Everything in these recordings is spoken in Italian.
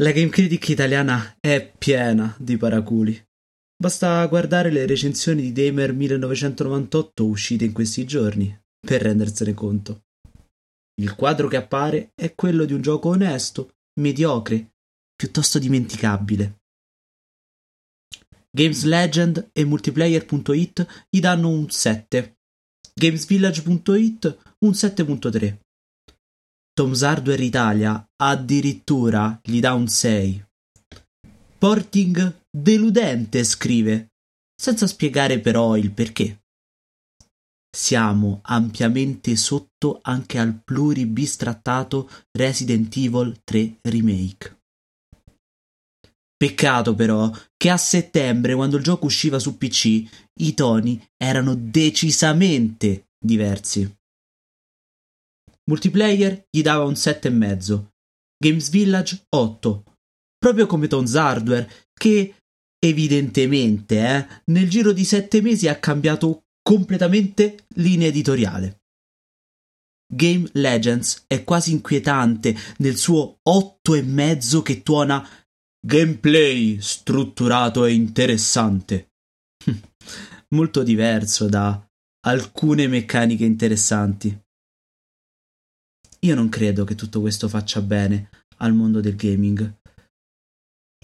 La Game Critic italiana è piena di paraculi. Basta guardare le recensioni di Damer 1998 uscite in questi giorni per rendersene conto. Il quadro che appare è quello di un gioco onesto, mediocre, piuttosto dimenticabile. Games Legend e Multiplayer.it gli danno un 7. Gamesvillage.it un 7.3. Tom's Hardware Italia addirittura gli dà un 6. Porting deludente, scrive, senza spiegare però il perché. Siamo ampiamente sotto anche al pluribistrattato Resident Evil 3 Remake. Peccato però che a settembre, quando il gioco usciva su PC, i toni erano decisamente diversi. Multiplayer gli dava un 7,5. Games Village 8. Proprio come Tom's Hardware, che evidentemente eh, nel giro di 7 mesi ha cambiato completamente linea editoriale. Game Legends è quasi inquietante nel suo 8,5 che tuona gameplay strutturato e interessante. Molto diverso da alcune meccaniche interessanti. Io non credo che tutto questo faccia bene al mondo del gaming.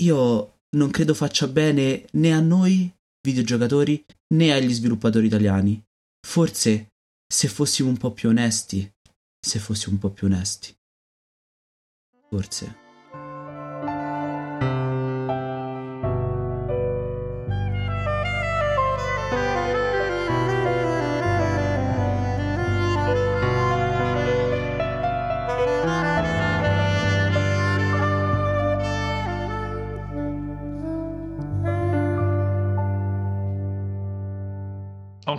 Io non credo faccia bene né a noi videogiocatori né agli sviluppatori italiani. Forse se fossimo un po' più onesti, se fossimo un po' più onesti. Forse.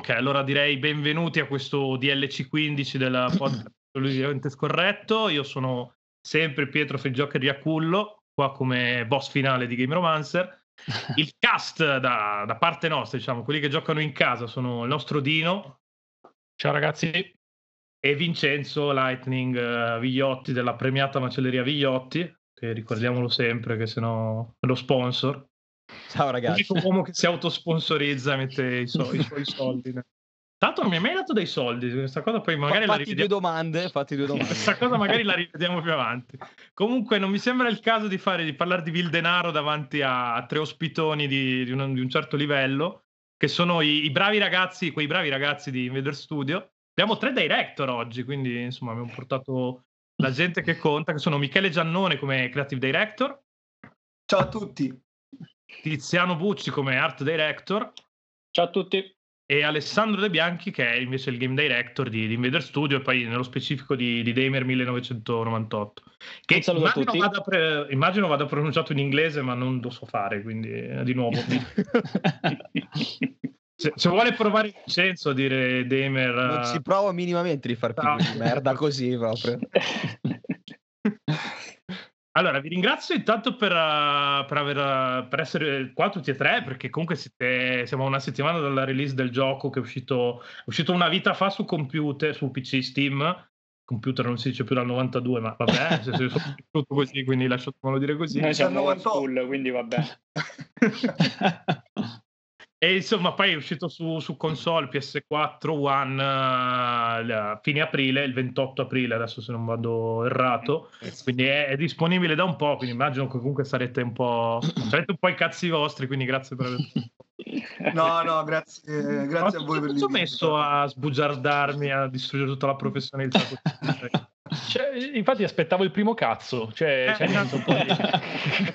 Ok, allora direi benvenuti a questo DLC 15 della podcast Assolutamente Scorretto. Io sono sempre Pietro Feggioca di Acullo, qua come boss finale di Game Romancer. Il cast da, da, parte nostra, diciamo, quelli che giocano in casa sono il nostro Dino. Ciao ragazzi. E Vincenzo Lightning uh, Vigliotti della premiata macelleria Vigliotti, che ricordiamolo sempre che se no è lo sponsor. Ciao ragazzi. L'unico uomo che si autosponsorizza mette i, so- i suoi soldi. Tanto non mi hai mai dato dei soldi, questa cosa poi magari fatti la rivediamo. Due domande, fatti due domande. questa cosa magari la rivediamo più avanti. Comunque non mi sembra il caso di, fare, di parlare di Vil Denaro davanti a, a tre ospitoni di, di, un, di, un, certo livello, che sono i, i, bravi ragazzi, quei bravi ragazzi di Invader Studio. Abbiamo tre director oggi, quindi insomma abbiamo portato la gente che conta, che sono Michele Giannone come creative director. Ciao a tutti. Tiziano Bucci come art director. Ciao a tutti. E Alessandro De Bianchi che è invece il game director di, di Invader Studio e poi nello specifico di, di Damer 1998. Che immagino vada, pre, immagino vada, pronunciato in inglese ma non lo so fare, quindi eh, di nuovo. se, se, vuole provare Vincenzo a dire Damer... Non si prova minimamente di far più no. di merda così proprio. Allora, vi ringrazio intanto per, uh, per, aver, uh, per, essere qua tutti e tre, perché comunque siete, siamo a una settimana dalla release del gioco che è uscito, è uscito una vita fa su computer, su PC Steam. Computer non si dice più dal 92, ma vabbè, se sono tutto così, quindi lasciatemelo dire così. Noi siamo old school, quindi vabbè. E insomma, poi è uscito su, su console PS4 One uh, fine aprile, il 28 aprile, adesso se non vado errato. Quindi è, è, disponibile da un po'. Quindi immagino che comunque sarete un po'. sarete un po' i cazzi vostri. Quindi grazie per aver. No, no, grazie, grazie a voi per l'invito. ho messo a sbugiardarmi, a distruggere tutta la professionalità. Cioè, infatti aspettavo il primo cazzo, cioè, eh, cioè esatto. un po' di...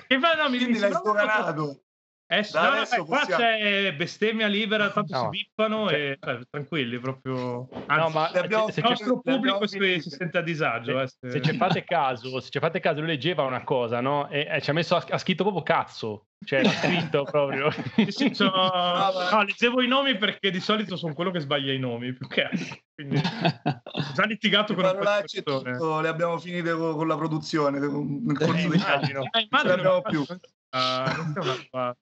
e poi, no, mi, Quindi mi l'hai sdoganato. Eh, no, no, eh, qua c'è bestemmia libera, tanto no. si bippano Cioè e cioè, tranquilli, proprio... Anzi, no, ma abbiamo, se il nostro pubblico si, si, sente a disagio. Se, eh, se, ci fate caso, se ci fate caso, lui leggeva una cosa, no? E, e ci ha messo, ha scritto proprio cazzo. Cioè, ha scritto proprio. sì, sì, so... no, leggevo i nomi perché di solito sono quello che sbaglia i nomi, più che Quindi, ho già litigato con parolacce tutto, le abbiamo finite con, con la produzione nel corso degli anni. No? Eh, immagino, non abbiamo più. Uh,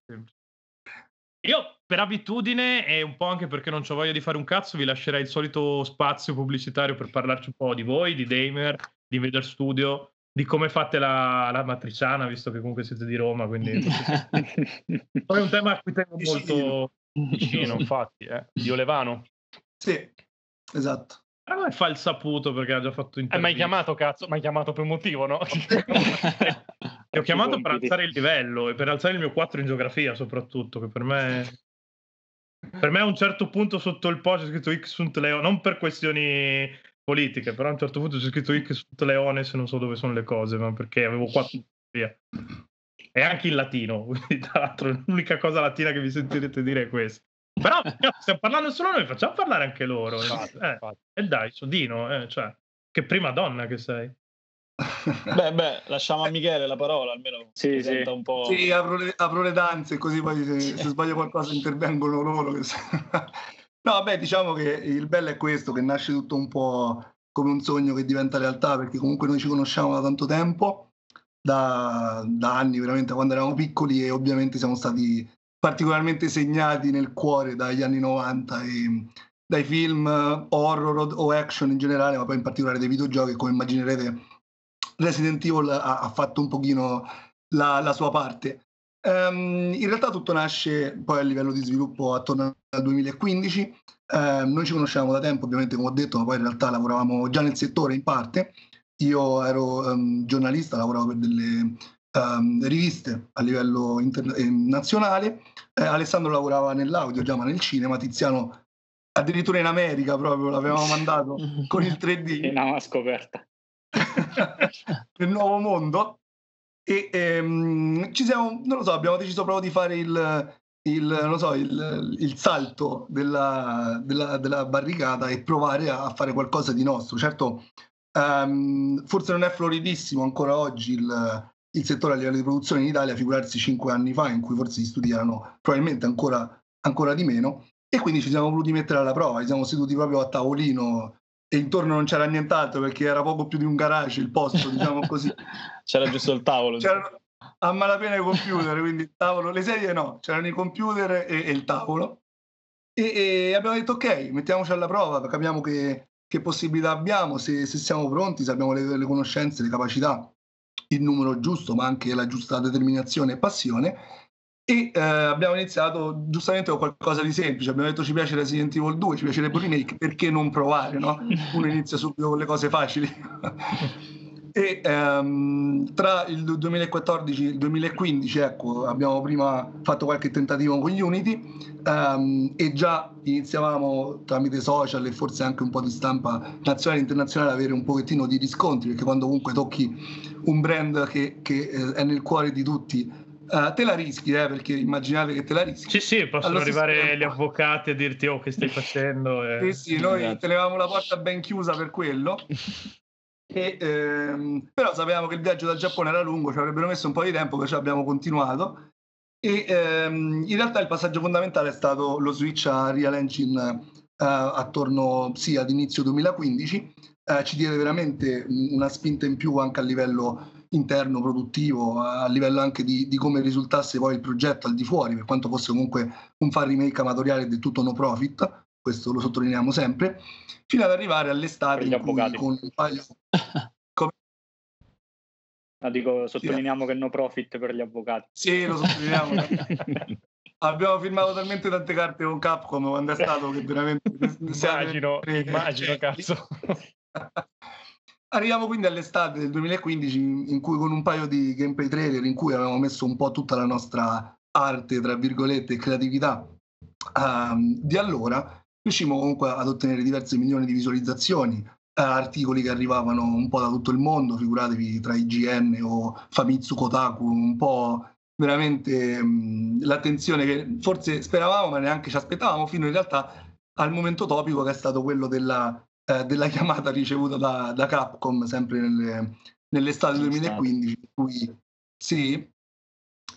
io per abitudine e un po' anche perché non ho voglia di fare un cazzo, vi lascerei il solito spazio pubblicitario per parlarci un po' di voi, di Damer, di Vader Studio, di come fate la, la, matriciana, visto che comunque siete di Roma, quindi poi è un tema a cui tengo molto vicino, infatti, eh. Dio Levano. Sì, esatto. Ah, è fa il saputo perché ha già fatto intervista. Eh, ma hai chiamato, cazzo, ma hai chiamato per un motivo, no? Ti ho chiamato per alzare il livello e per alzare il mio 4 in geografia, soprattutto, che per me... Per me a un certo punto sotto il post c'è scritto X sunt Leo, non per questioni politiche, però a un certo punto c'è scritto X sunt Leones, non so dove sono le cose, ma perché avevo 4 in geografia. E anche in latino, quindi tra l'altro l'unica cosa latina che vi sentirete dire è questa. Però stiamo parlando solo noi, facciamo parlare anche loro. Infatti, eh. E dai, Sodino, eh, cioè, che prima donna che sei. Beh, beh, lasciamo a Michele la parola, almeno sì, sì. un po'. Sì, apro le, apro le danze, così poi se, se sbaglio qualcosa intervengono loro. Che... no, beh, diciamo che il bello è questo, che nasce tutto un po' come un sogno che diventa realtà, perché comunque noi ci conosciamo da tanto tempo, da, da anni, veramente, quando eravamo piccoli e ovviamente siamo stati particolarmente segnati nel cuore dagli anni 90 e dai film horror o action in generale, ma poi in particolare dei videogiochi, come immaginerete Resident Evil ha, ha fatto un pochino la, la sua parte. Um, in realtà tutto nasce poi a livello di sviluppo attorno al 2015. Um, ehm, noi ci conosciamo da tempo, ovviamente, come ho detto, ma poi in realtà lavoravamo già nel settore in parte. Io ero um, giornalista, lavoravo per delle riviste a livello internazionale. Eh, Alessandro lavorava nell'audio, già ma nel cinema. Tiziano addirittura in America proprio l'avevamo mandato con il 3D. Una scoperta. nel nuovo mondo e ehm, ci siamo, non lo so, abbiamo deciso proprio di fare il, il, so, il, il salto della, della, della, barricata e provare a fare qualcosa di nostro. Certo, um, forse non è floridissimo ancora oggi il, il, settore a livello di produzione in Italia, figurarsi cinque anni fa, in cui forse gli studi erano probabilmente ancora, ancora di meno. E quindi ci siamo voluti mettere alla prova, ci siamo seduti proprio a tavolino e intorno non c'era nient'altro perché era poco più di un garage il posto, diciamo così. c'era giusto il tavolo. C'erano a malapena i computer, quindi il tavolo, le sedie no, c'erano i computer e, e il tavolo. E, e, abbiamo detto ok, mettiamoci alla prova, capiamo che, che possibilità abbiamo, se, se, siamo pronti, se abbiamo le, le conoscenze, le capacità, il numero giusto, ma anche la giusta determinazione e passione e eh, abbiamo iniziato giustamente con qualcosa di semplice. Abbiamo detto ci piace Resident Evil 2, ci piacerebbe un remake, perché non provare? No? Uno inizia subito con le cose facili. e ehm, tra il 2014 e il 2015 ecco, abbiamo prima fatto qualche tentativo con Unity ehm, e già iniziavamo tramite social e forse anche un po' di stampa nazionale e internazionale ad avere un pochettino di riscontri perché quando comunque tocchi un brand che, che eh, è nel cuore di tutti Uh, te la rischi, eh, perché immaginate che te la rischi. Sì, sì, possono arrivare tempo. gli avvocati a dirti oh che stai facendo. E... Sì, sì, noi esatto. tenevamo la porta ben chiusa per quello. E, ehm, però sapevamo che il viaggio dal Giappone era lungo, ci avrebbero messo un po' di tempo, perciò abbiamo continuato. E ehm, in realtà il passaggio fondamentale è stato lo switch a Real Engine uh, attorno sì, ad inizio 2015. Uh, ci diede veramente una spinta in più anche a livello interno produttivo, a livello anche di, di, come risultasse poi il progetto al di fuori, per quanto fosse comunque un far remake amatoriale del tutto no profit, questo lo sottolineiamo sempre, fino ad arrivare all'estate in cui con un paio... Come... No, dico, sottolineiamo sì. che no profit per gli avvocati. Sì, lo sottolineiamo. Abbiamo firmato talmente tante carte con Capcom quando è stato che veramente... immagino, immagino, cazzo. Arriviamo quindi all'estate del 2015 in cui con un paio di gameplay trailer in cui avevamo messo un po' tutta la nostra arte, tra virgolette, e creatività um, di allora, riuscimmo comunque ad ottenere diverse milioni di visualizzazioni, uh, articoli che arrivavano un po' da tutto il mondo, figuratevi tra IGN o Famitsu Kotaku, un po' veramente um, l'attenzione che forse speravamo ma neanche ci aspettavamo fino in realtà al momento topico che è stato quello della eh, della chiamata ricevuta da, da Capcom sempre nelle, nell'estate 2015, in cui, sì,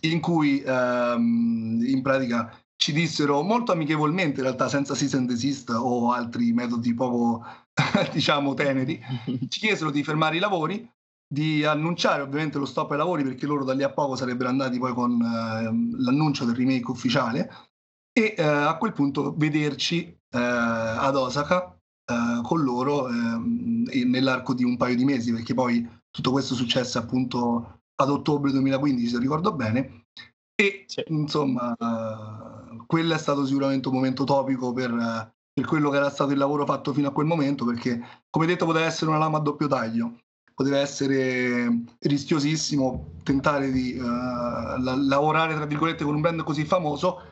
in cui ehm, in pratica ci dissero molto amichevolmente, in realtà senza cease and desist o altri metodi poco, diciamo, teneri, ci chiesero di fermare i lavori, di annunciare ovviamente lo stop ai lavori perché loro da lì a poco sarebbero andati poi con eh, l'annuncio del remake ufficiale e eh, a quel punto vederci eh, ad Osaka eh, con loro eh, nell'arco di un paio di mesi, perché poi tutto questo successe appunto ad ottobre 2015, se ricordo bene. E sì. insomma, uh, quello è stato sicuramente un momento topico per, per, quello che era stato il lavoro fatto fino a quel momento, perché come detto poteva essere una lama a doppio taglio, poteva essere rischiosissimo tentare di la- lavorare tra virgolette con un brand così famoso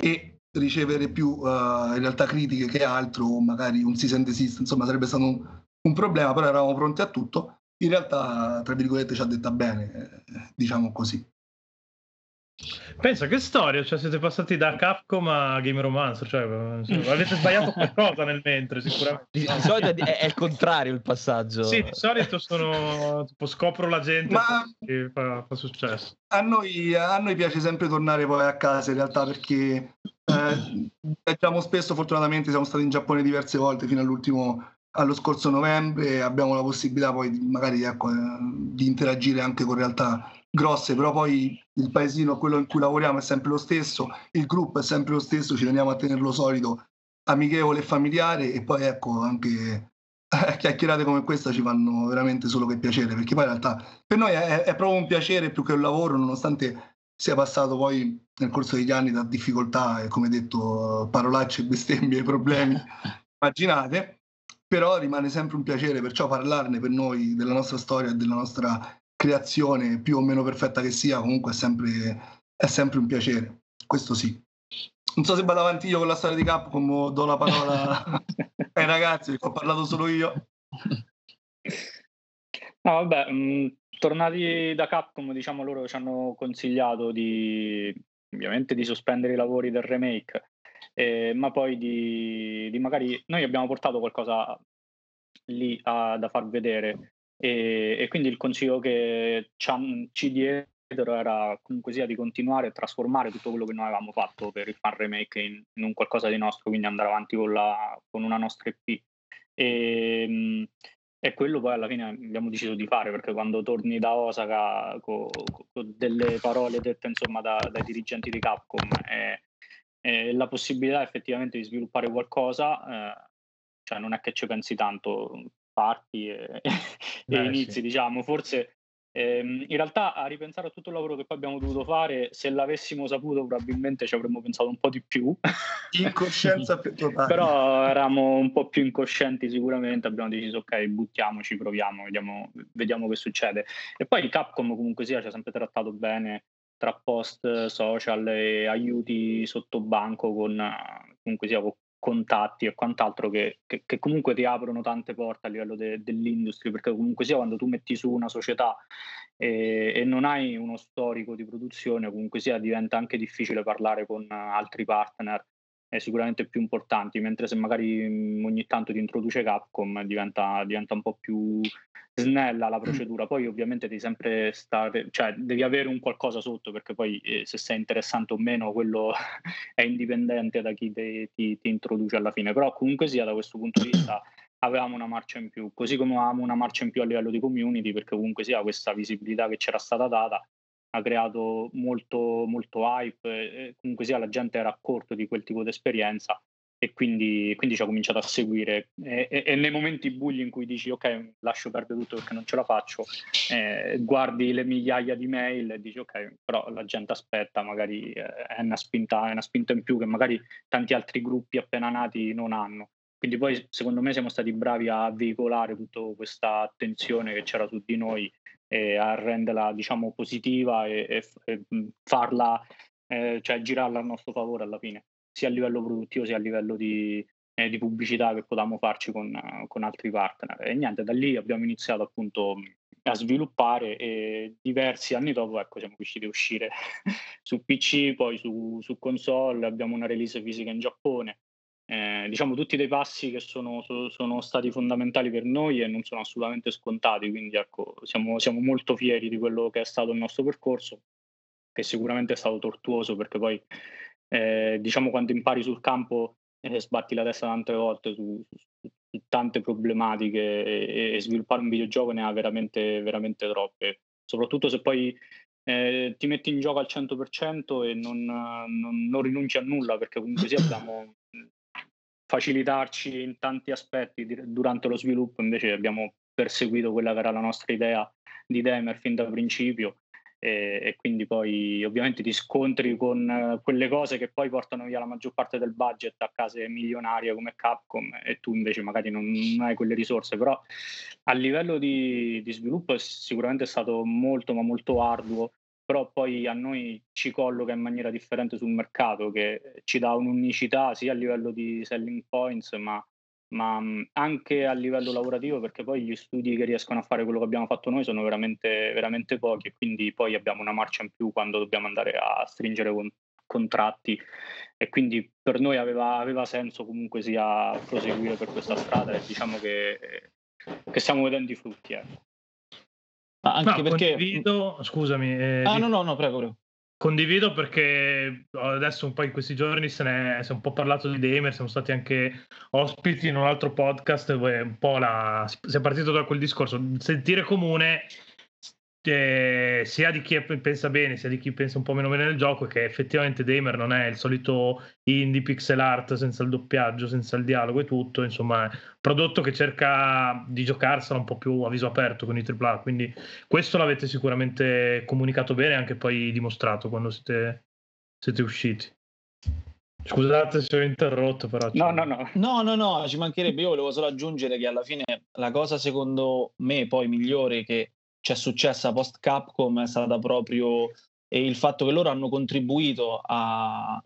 e ricevere più in realtà critiche che altro, o magari un cease and desist, insomma sarebbe stato un, un problema, però eravamo pronti a tutto. In realtà, tra virgolette, ci ha detta bene, diciamo così. Pensa che storia, cioè siete passati da Capcom a Game Romance, cioè avete sbagliato qualcosa nel mentre sicuramente. Di, di solito è, è, il contrario il passaggio. Sì, di solito sono tipo scopro la gente Ma... che fa, fa successo. A noi, a noi, piace sempre tornare poi a casa in realtà perché eh, viaggiamo spesso, fortunatamente siamo stati in Giappone diverse volte fino all'ultimo allo scorso novembre abbiamo la possibilità poi magari ecco, eh, di interagire anche con realtà grosse, però poi il paesino, quello in cui lavoriamo è sempre lo stesso, il gruppo è sempre lo stesso, ci teniamo a tenerlo solido, amichevole e familiare e poi ecco anche chiacchierate come questa ci fanno veramente solo che piacere, perché poi in realtà per noi è, è proprio un piacere più che un lavoro, nonostante sia passato poi nel corso degli anni da difficoltà e come detto parolacce, bestemmie, problemi, immaginate però rimane sempre un piacere, perciò parlarne per noi della nostra storia e della nostra creazione, più o meno perfetta che sia, comunque è sempre, è sempre un piacere, questo sì. Non so se vado avanti io con la storia di Capcom o do la parola ai ragazzi, ho parlato solo io. No, vabbè, mh, mm, tornati da Capcom, diciamo loro ci hanno consigliato di ovviamente di sospendere i lavori del remake eh, ma poi di, di, magari noi abbiamo portato qualcosa lì a, da far vedere e, e, quindi il consiglio che ci, diedero era comunque sia di continuare a trasformare tutto quello che noi avevamo fatto per il fan remake in, in un qualcosa di nostro, quindi andare avanti con, la, con una nostra EP. E, e quello poi alla fine abbiamo deciso di fare perché quando torni da Osaka con, con delle parole dette insomma da, dai dirigenti di Capcom e, e la possibilità effettivamente di sviluppare qualcosa, eh, cioè non è che ci pensi tanto, parti e, Beh, e inizi, sì. diciamo, forse ehm, in realtà a ripensare a tutto il lavoro che poi abbiamo dovuto fare, se l'avessimo saputo probabilmente ci avremmo pensato un po' di più. Incoscienza più totale. Però eravamo un po' più incoscienti sicuramente, abbiamo deciso ok, buttiamoci, proviamo, vediamo, vediamo che succede. E poi Capcom comunque sia ci ha sempre trattato bene, tra post social e aiuti sotto banco con comunque sia con contatti e quant'altro che, che, che, comunque ti aprono tante porte a livello de, dell'industria perché comunque sia quando tu metti su una società e, e, non hai uno storico di produzione comunque sia diventa anche difficile parlare con altri partner è sicuramente più importanti, mentre se magari mm, ogni tanto ti introduce Capcom diventa, diventa un po' più snella la procedura. Poi ovviamente devi sempre stare, cioè devi avere un qualcosa sotto perché poi eh, se sei interessante o meno quello è indipendente da chi te, ti, ti introduce alla fine. Però comunque sia da questo punto di vista avevamo una marcia in più, così come avevamo una marcia in più a livello di community perché comunque sia questa visibilità che c'era stata data ha creato molto, molto hype, comunque sia la gente era a corto di quel tipo di esperienza e quindi, quindi ci ha cominciato a seguire. E, e, e, nei momenti bugli in cui dici ok lascio perdere tutto perché non ce la faccio eh, guardi le migliaia di mail e dici ok però la gente aspetta magari eh, è, una spinta, è una spinta in più che magari tanti altri gruppi appena nati non hanno quindi poi secondo me siamo stati bravi a veicolare tutta questa attenzione che c'era su di noi e a renderla diciamo positiva e, e, e farla, eh, cioè girarla a nostro favore alla fine, sia a livello produttivo sia a livello di, eh, di pubblicità che potevamo farci con, con, altri partner. E niente, da lì abbiamo iniziato appunto a sviluppare e diversi anni dopo ecco, siamo riusciti a uscire su PC, poi su, su console, abbiamo una release fisica in Giappone eh, diciamo tutti dei passi che sono, sono, stati fondamentali per noi e non sono assolutamente scontati, quindi ecco, siamo, siamo, molto fieri di quello che è stato il nostro percorso, che sicuramente è stato tortuoso perché poi eh, diciamo quando impari sul campo eh, sbatti la testa tante volte su, su, su tante problematiche e, e, sviluppare un videogioco ne ha veramente, veramente troppe, soprattutto se poi eh, ti metti in gioco al 100% e non, non, non, rinunci a nulla perché comunque sia abbiamo facilitarci in tanti aspetti durante lo sviluppo, invece abbiamo perseguito quella che era la nostra idea di Demer fin da principio e, e, quindi poi ovviamente ti scontri con uh, quelle cose che poi portano via la maggior parte del budget a case milionarie come Capcom e tu invece magari non, non hai quelle risorse, però a livello di, di sviluppo è sicuramente stato molto ma molto arduo. Però poi a noi ci colloca in maniera differente sul mercato, che ci dà un'unicità sia a livello di selling points, ma, ma anche a livello lavorativo, perché poi gli studi che riescono a fare quello che abbiamo fatto noi sono veramente, veramente pochi e quindi poi abbiamo una marcia in più quando dobbiamo andare a stringere con, contratti e quindi per noi aveva, aveva, senso comunque sia proseguire per questa strada e diciamo che, che stiamo vedendo i frutti. Ma anche no, perché... Condivido, scusami. Eh, ah, no, no, no, prego, prego. Condivido perché adesso un po' in questi giorni se ne si è un po' parlato di Damer, siamo stati anche ospiti in un altro podcast, un po' la, si è partito da quel discorso, sentire comune eh, sia di chi pensa bene sia di chi pensa un po' meno bene del gioco è che effettivamente Damer non è il solito indie pixel art senza il doppiaggio, senza il dialogo e tutto, insomma è un prodotto che cerca di giocarsela un po' più a viso aperto con i AAA, quindi questo l'avete sicuramente comunicato bene e anche poi dimostrato quando siete, siete usciti. Scusate se ho interrotto, però. No, no, no. No, no, no, ci mancherebbe. Io volevo solo aggiungere che alla fine la cosa secondo me poi migliore che c'è successa post Capcom è stata proprio il fatto che loro hanno contribuito a,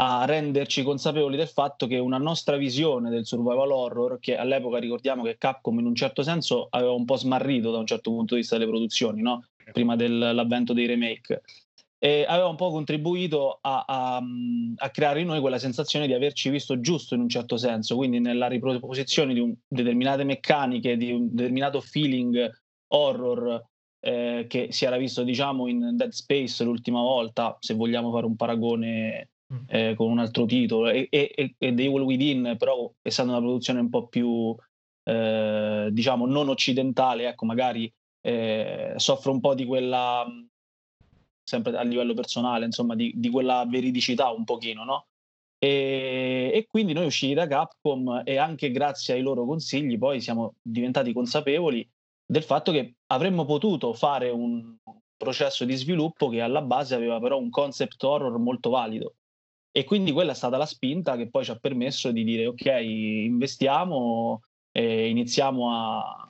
a renderci consapevoli del fatto che una nostra visione del survival horror, che all'epoca ricordiamo che Capcom in un certo senso aveva un po' smarrito da un certo punto di vista delle produzioni, no? prima dell'avvento dei remake, e aveva un po' contribuito a, a, a, creare in noi quella sensazione di averci visto giusto in un certo senso, quindi nella riproposizione di un, determinate meccaniche, di un determinato feeling horror eh, che si era visto diciamo in Dead Space l'ultima volta, se vogliamo fare un paragone mm. eh, con un altro titolo, e, e, e The Evil Within, però essendo una produzione un po' più eh, diciamo non occidentale, ecco magari eh, soffre un po' di quella sempre a livello personale, insomma, di, di quella veridicità un pochino, no? E, e, quindi noi usciti da Capcom e anche grazie ai loro consigli poi siamo diventati consapevoli del fatto che avremmo potuto fare un processo di sviluppo che alla base aveva però un concept horror molto valido. E quindi quella è stata la spinta che poi ci ha permesso di dire ok, investiamo e iniziamo a,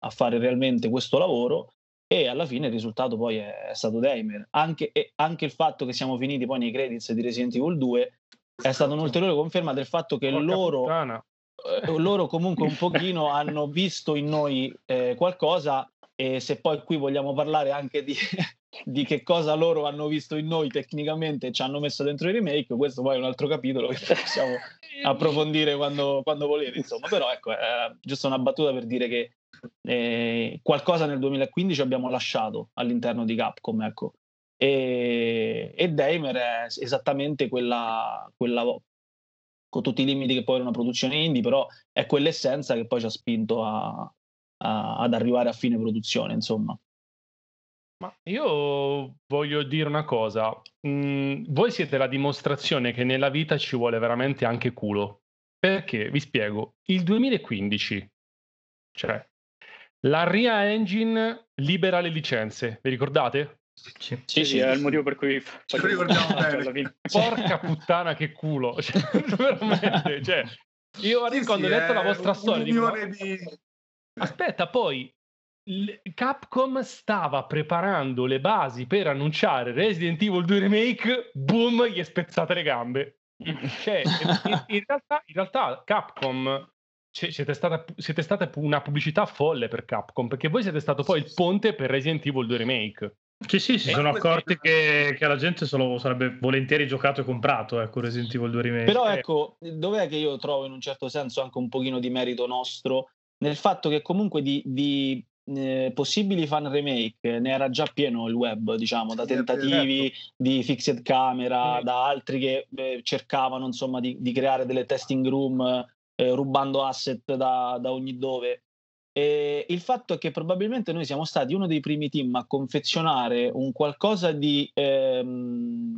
a fare realmente questo lavoro e alla fine il risultato poi è, stato Damer. Anche, anche, il fatto che siamo finiti poi nei credits di Resident Evil 2 è stata un'ulteriore conferma del fatto che Porca loro puttana. Eh, loro comunque un pochino hanno visto in noi eh, qualcosa e se poi qui vogliamo parlare anche di, di, che cosa loro hanno visto in noi tecnicamente e ci hanno messo dentro i remake, questo poi è un altro capitolo che possiamo approfondire quando, quando volete, insomma, però ecco, è giusto una battuta per dire che eh, qualcosa nel 2015 abbiamo lasciato all'interno di Capcom, ecco. E, e Damer è esattamente quella, quella con tutti i limiti che poi era una produzione indie, però è quell'essenza che poi ci ha spinto a, a, ad arrivare a fine produzione, insomma. Ma io voglio dire una cosa, mm, voi siete la dimostrazione che nella vita ci vuole veramente anche culo. Perché, vi spiego, il 2015, cioè, la RIA Engine libera le licenze, vi ricordate? Sì, sì, sì, è il motivo per cui ci ricordiamo bene. Porca puttana che culo, cioè, veramente, cioè, io sì, quando ho letto la vostra storia dico, di... aspetta, poi Capcom stava preparando le basi per annunciare Resident Evil 2 Remake, boom, gli è spezzate le gambe. Cioè, in, in, realtà, in realtà Capcom siete, stata, siete state una pubblicità folle per Capcom perché voi siete stato poi il ponte per Resident Evil 2 Remake. Sì, sì, si sono accorti che, che, la gente se lo sarebbe volentieri giocato e comprato, ecco, Resident Evil 2 Remake. Però ecco, dov'è che io trovo in un certo senso anche un pochino di merito nostro nel fatto che comunque di, di eh, possibili fan remake ne era già pieno il web, diciamo, da tentativi esatto. di fixed camera, sì. da altri che eh, cercavano, insomma, di, di, creare delle testing room eh, rubando asset da, da ogni dove. E il fatto è che probabilmente noi siamo stati uno dei primi team a confezionare un qualcosa di ehm,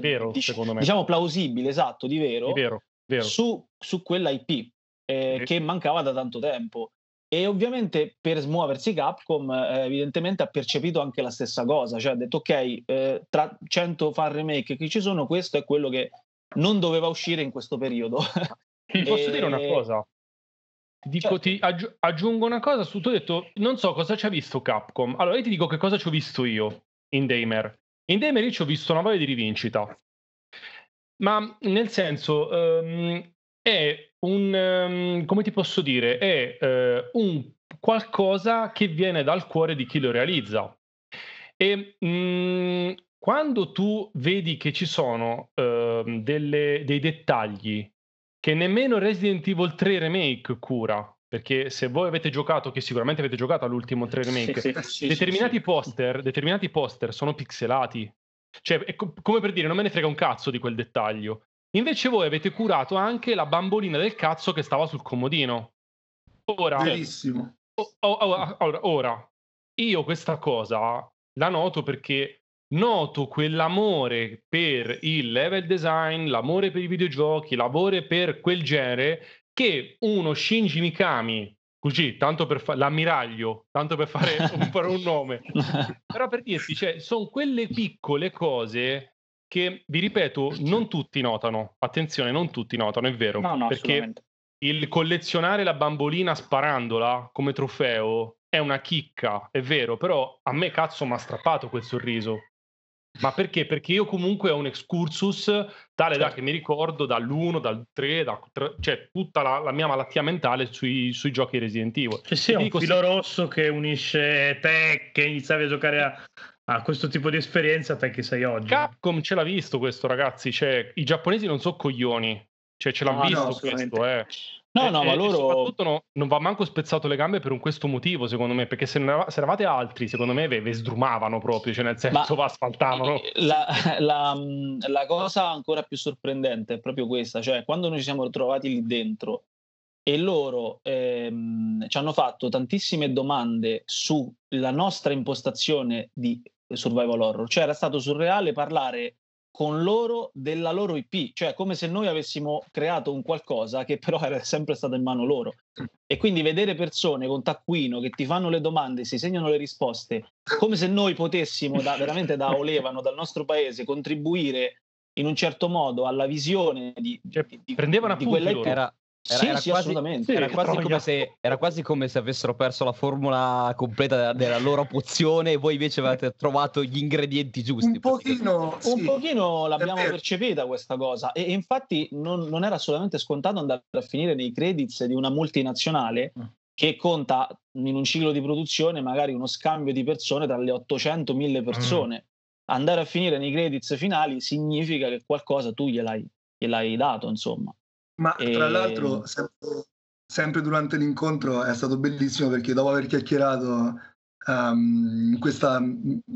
vero, dic- secondo me. diciamo plausibile, esatto, di vero, di vero, vero. Su, su quella IP eh, che mancava da tanto tempo. E ovviamente per smuoversi Capcom eh, evidentemente ha percepito anche la stessa cosa, cioè ha detto ok, eh, tra 100 fan remake che ci sono, questo è quello che non doveva uscire in questo periodo. Posso e... dire una cosa? Dico, certo. ti aggi- aggiungo una cosa su tu hai detto non so cosa ci ha visto Capcom. Allora io ti dico che cosa ci ho visto io in Damer. In Damer io ci ho visto una voglia di rivincita. Ma nel senso um, è un um, come ti posso dire, è uh, un qualcosa che viene dal cuore di chi lo realizza. E um, quando tu vedi che ci sono uh, delle, dei dettagli che nemmeno Resident Evil 3 Remake cura, perché se voi avete giocato, che sicuramente avete giocato all'ultimo 3 Remake, sì, sì, determinati, sì, poster, determinati poster sono pixelati. Cioè, è co- come per dire, non me ne frega un cazzo di quel dettaglio. Invece voi avete curato anche la bambolina del cazzo che stava sul comodino. Ora, Verissimo. Ora, ora, io questa cosa la noto perché noto quell'amore per il level design, l'amore per i videogiochi, l'amore per quel genere che uno Shinji Mikami, così, tanto per fare l'ammiraglio, tanto per fare un, per un nome, però per dirti, cioè, sono quelle piccole cose che, vi ripeto, non tutti notano. Attenzione, non tutti notano, è vero. No, no, perché il collezionare la bambolina sparandola come trofeo è una chicca, è vero, però a me cazzo mi ha strappato quel sorriso. Ma perché? Perché io comunque ho un excursus tale da certo. che mi ricordo dall'1, dal 3, da, cioè tutta la, la, mia malattia mentale sui, sui giochi Resident Evil. Cioè sì, è un filo se... rosso che unisce te che iniziavi a giocare a, a questo tipo di esperienza te che sei oggi. Capcom ce l'ha visto questo ragazzi, cioè i giapponesi non sono coglioni, cioè ce l'hanno no, visto no, questo, eh. No, no, e, ma loro. soprattutto no, non va manco spezzato le gambe per un questo motivo, secondo me. Perché se, ne, se eravate altri, secondo me, ve, ve sdrumavano proprio, cioè nel senso, ma asfaltavano. La, la, la, cosa ancora più sorprendente è proprio questa: cioè, quando noi ci siamo trovati lì dentro e loro ehm, ci hanno fatto tantissime domande sulla nostra impostazione di survival horror, cioè era stato surreale parlare con loro della loro IP, cioè come se noi avessimo creato un qualcosa che però era sempre stato in mano loro. E quindi vedere persone con taccuino che ti fanno le domande, si segnano le risposte, come se noi potessimo da, veramente da Olevano, dal nostro paese, contribuire in un certo modo alla visione di, cioè, di, di, prendevano di quella IP. Era, era, sì, era, sì, quasi, era, quasi se, era, quasi come se, avessero perso la formula completa della, della loro pozione e voi invece avete trovato gli ingredienti giusti. Un pochino, sì, un pochino l'abbiamo percepita questa cosa e, e infatti non, non, era assolutamente scontato andare a finire nei credits di una multinazionale mm. che conta in un ciclo di produzione magari uno scambio di persone tra le 800 e 1000 persone. Mm. Andare a finire nei credits finali significa che qualcosa tu gliel'hai, gliel'hai dato, insomma. Ma e... tra l'altro, sempre, sempre, durante l'incontro è stato bellissimo perché dopo aver chiacchierato um, in questa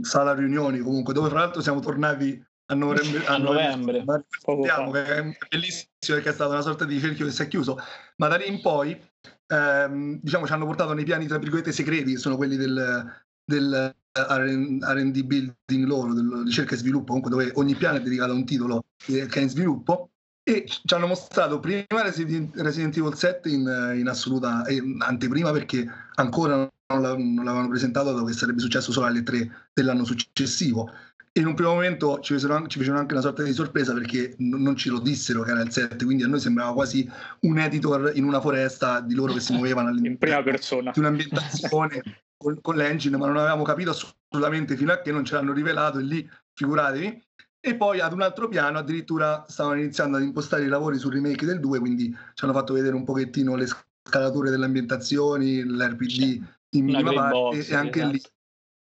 sala riunioni, comunque, dove tra l'altro siamo tornati a novembre, a novembre. novembre che è bellissimo perché è stata una sorta di cerchio che si è chiuso, ma da lì in poi ehm, diciamo ci hanno portato nei piani tra virgolette segreti, che sono quelli del, del R&D building loro, della ricerca e sviluppo, comunque dove ogni piano è dedicato a un titolo che è in sviluppo e ci hanno mostrato prima Resident, Evil 7 in, in assoluta in anteprima perché ancora non, l'avevano presentato dopo che sarebbe successo solo alle 3 dell'anno successivo. E in un primo momento ci fecero, ci fecero anche una sorta di sorpresa perché n- non ce lo dissero che era il 7 quindi a noi sembrava quasi un editor in una foresta di loro che si muovevano in prima persona. di un'ambientazione con, con l'engine ma non avevamo capito assolutamente fino a che non ce l'hanno rivelato e lì figuratevi e poi ad un altro piano addirittura stavano iniziando ad impostare i lavori sul remake del 2, quindi ci hanno fatto vedere un pochettino le scalature delle ambientazioni, l'RPG in minima parte box, e anche esatto. lì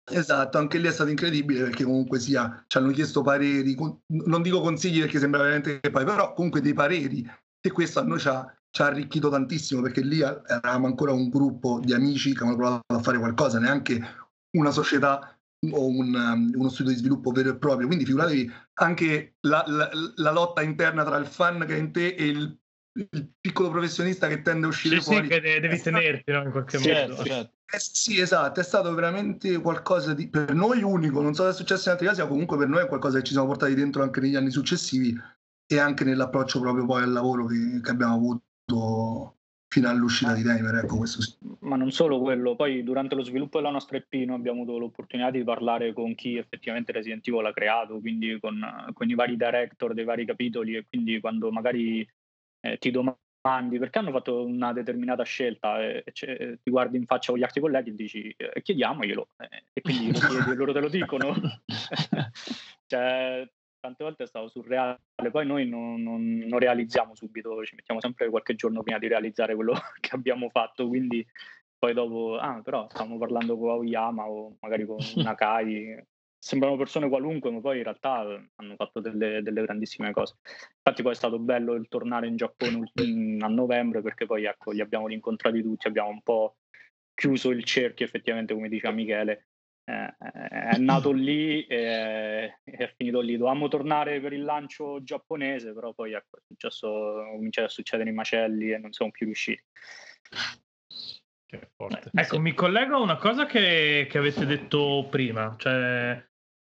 Esatto, anche lì è stato incredibile perché comunque sia, ci hanno chiesto pareri, non dico consigli perché sembra veramente che poi, però comunque dei pareri e questo a noi ci ha, ci ha arricchito tantissimo perché lì eravamo ancora un gruppo di amici che avevano provato a fare qualcosa, neanche una società o un, um, uno studio di sviluppo vero e proprio. Quindi figuratevi anche la, la, la, lotta interna tra il fan che è in te e il, il piccolo professionista che tende a uscire sì, fuori. Sì, che devi tenerti no, in qualche certo, modo. Certo. Eh, sì, esatto, è stato veramente qualcosa di per noi unico. Non so se è successo in altri casi, ma comunque per noi è qualcosa che ci siamo portati dentro anche negli anni successivi e anche nell'approccio proprio poi al lavoro che, che abbiamo avuto fino all'uscita di Daimler, ecco questo sì. Ma non solo quello, poi durante lo sviluppo della nostra EP noi abbiamo avuto l'opportunità di parlare con chi effettivamente Resident Evil ha creato, quindi con, con i vari director dei vari capitoli e quindi quando magari eh, ti domandi perché hanno fatto una determinata scelta e, e ti guardi in faccia con gli altri colleghi e dici eh, chiediamoglielo eh, e quindi lo chiedi loro te lo dicono. cioè, tante volte è stato surreale, poi noi non, non, non, realizziamo subito, ci mettiamo sempre qualche giorno prima di realizzare quello che abbiamo fatto, quindi poi dopo, ah però stavamo parlando con Aoyama o magari con Nakai, sembrano persone qualunque, ma poi in realtà hanno fatto delle, delle, grandissime cose. Infatti poi è stato bello il tornare in Giappone a novembre perché poi ecco, li abbiamo rincontrati tutti, abbiamo un po' chiuso il cerchio effettivamente come diceva Michele. Eh, è nato lì e è finito lì. Dovevamo tornare per il lancio giapponese, però poi ecco, è successo, cominciato a succedere i macelli e non siamo più riusciti. Che forte. Eh, ecco, sì. mi collego a una cosa che, che avete detto prima, cioè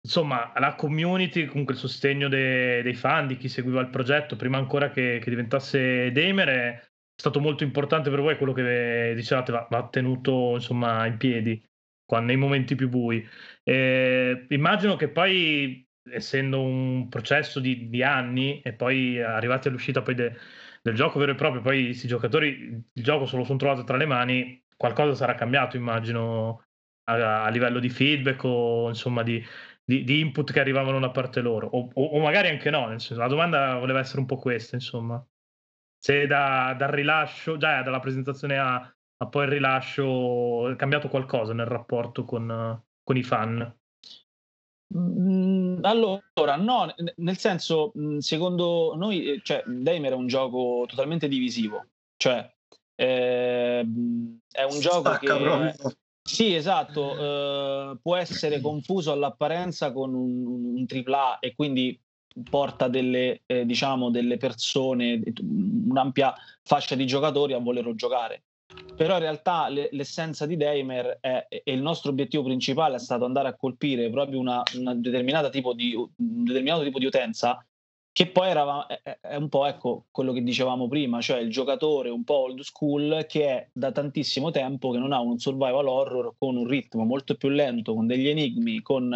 insomma, la community, comunque il sostegno de- dei fan, di chi seguiva il progetto, prima ancora che, che, diventasse Damer, è stato molto importante per voi, quello che dicevate va, va tenuto insomma in piedi nei momenti più bui. Eh, immagino che poi, essendo un processo di, di anni e poi arrivati all'uscita poi de- del gioco vero e proprio, poi questi giocatori il gioco se lo sono trovato tra le mani, qualcosa sarà cambiato, immagino, a, a livello di feedback o insomma di, di, di, input che arrivavano da parte loro, o, o, o, magari anche no. Nel senso, la domanda voleva essere un po' questa, insomma. Se da, dal rilascio, già dalla presentazione a, a, poi il rilascio, è cambiato qualcosa nel rapporto con, con i fan? Mm, allora, no, nel senso, mm, secondo noi, eh, cioè, Damer è un gioco totalmente divisivo, cioè eh, è un gioco che... Proprio. Sì, esatto, eh, può essere confuso all'apparenza con un, un AAA e quindi porta delle, eh, diciamo, delle persone, un'ampia fascia di giocatori a volerlo giocare. Però in realtà le, l'essenza di Damer è, e il nostro obiettivo principale è stato andare a colpire proprio una, una determinata tipo di, un determinato tipo di utenza che poi era, è, un po' ecco quello che dicevamo prima, cioè il giocatore un po' old school che è da tantissimo tempo che non ha un survival horror con un ritmo molto più lento, con degli enigmi, con